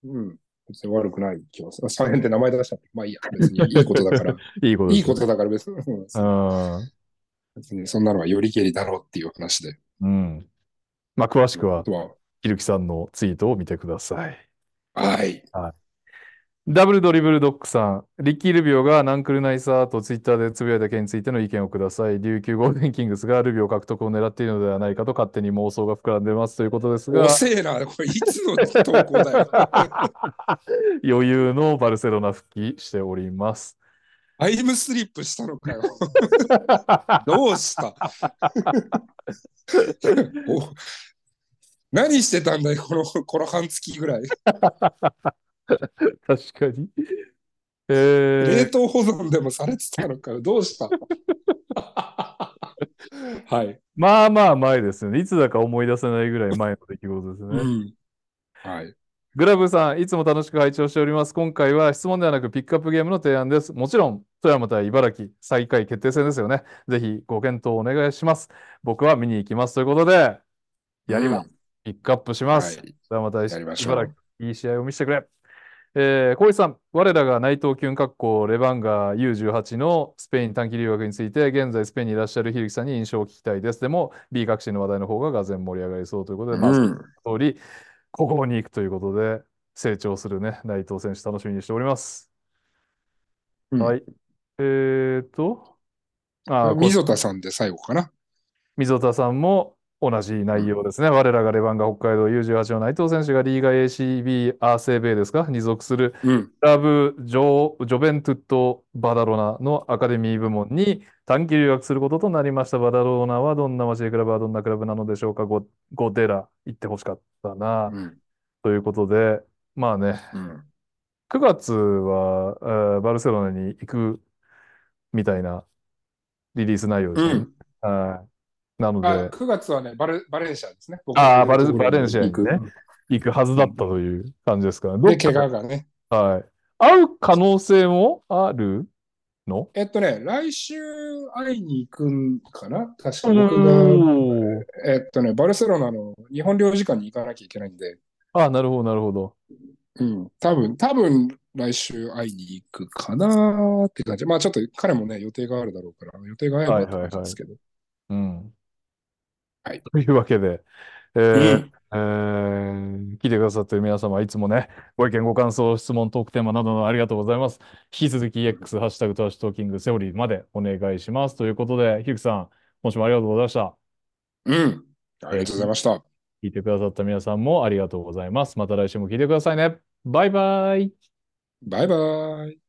うん。別に悪くない気がする。3円って名前出しちゃって。まあいいや。別にいいことだから。いいこといいことだから別に。うん別にそんなのはよりけりだろうっていう話で。うん。まあ詳しくは、ひるきさんのツイートを見てください。はい。はいダブルドリブルドッグさん、リッキー・ルビオがナンクルナイサーとツイッターでつぶやいた件についての意見をください。琉球ゴールデンキングスがルビオ獲得を狙っているのではないかと勝手に妄想が膨らんでますということですが。遅えな、これいつの投稿だよ。余裕のバルセロナ復帰しております。タイムスリップしたのかよ。どうした？何してたんだよ、この、この半月ぐらい。確かに。えー、冷凍保存でもされてたのかどうした はい。まあまあ前ですね。いつだか思い出せないぐらい前の出来事ですね。うん、はい。グラブさん、いつも楽しく拝聴しております。今回は質問ではなくピックアップゲームの提案です。もちろん、富山対茨城最下位決定戦ですよね。ぜひご検討お願いします。僕は見に行きますということで、やります。うん、ピックアップします。はい、富山対茨城、いい試合を見せてくれ。えー、小石さん、我らが内藤キュン格好レバンガ U18 のスペイン短期留学について、現在スペインにいらっしゃるひるきさんに印象を聞きたいです。でも、B 革新の話題の方ががぜ盛り上がりそうということで、まあ、その通り、ここに行くということで、成長するね、内藤選手楽しみにしております。うん、はい。えーと、あ、溝田さんで最後かな。溝田さんも、同じ内容ですね。うん、我らがレバンガ北海道 U18 の内藤選手がリーガ ACB アーセーベイですか？に属する、クラブジョジョベントゥット・バダロナのアカデミー部門に短期留学することとなりました。バダロナはどんな街でクラブはどんなクラブなのでしょうかゴゴデラ行ってほしかったな、うん、ということで、まあね、うん、9月は、えー、バルセロナに行くみたいなリリース内容ですね。はいなので。9月はね、バレバレンシアですね。ああ、バレバレンシアにね、行くはずだったという感じですかね。で、怪我がね。はい。会う可能性もあるの？えっとね、来週会いに行くんかな？確か僕が、えっとね、バルセロナの日本領事館に行かなきゃいけないんで。ああ、なるほど、なるほど。うん、多分、多分来週会いに行くかなって感じ。まあちょっと彼もね、予定があるだろうから、予定が合えばって感じですけど。はいはいはい、うん。はい。というわけで、えーえー、聞いてくださっている皆様、いつもね、ご意見、ご感想、質問、トークテーマなどのありがとうございます。引き続き X、ハッシュタグトラッシュトーキング、セオリーまでお願いします。ということで、ひゆきさん、今週もありがとうございました。うん。ありがとうございました。聞いてくださった皆さんもありがとうございます。また来週も聞いてくださいね。バイバイ。バイバイ。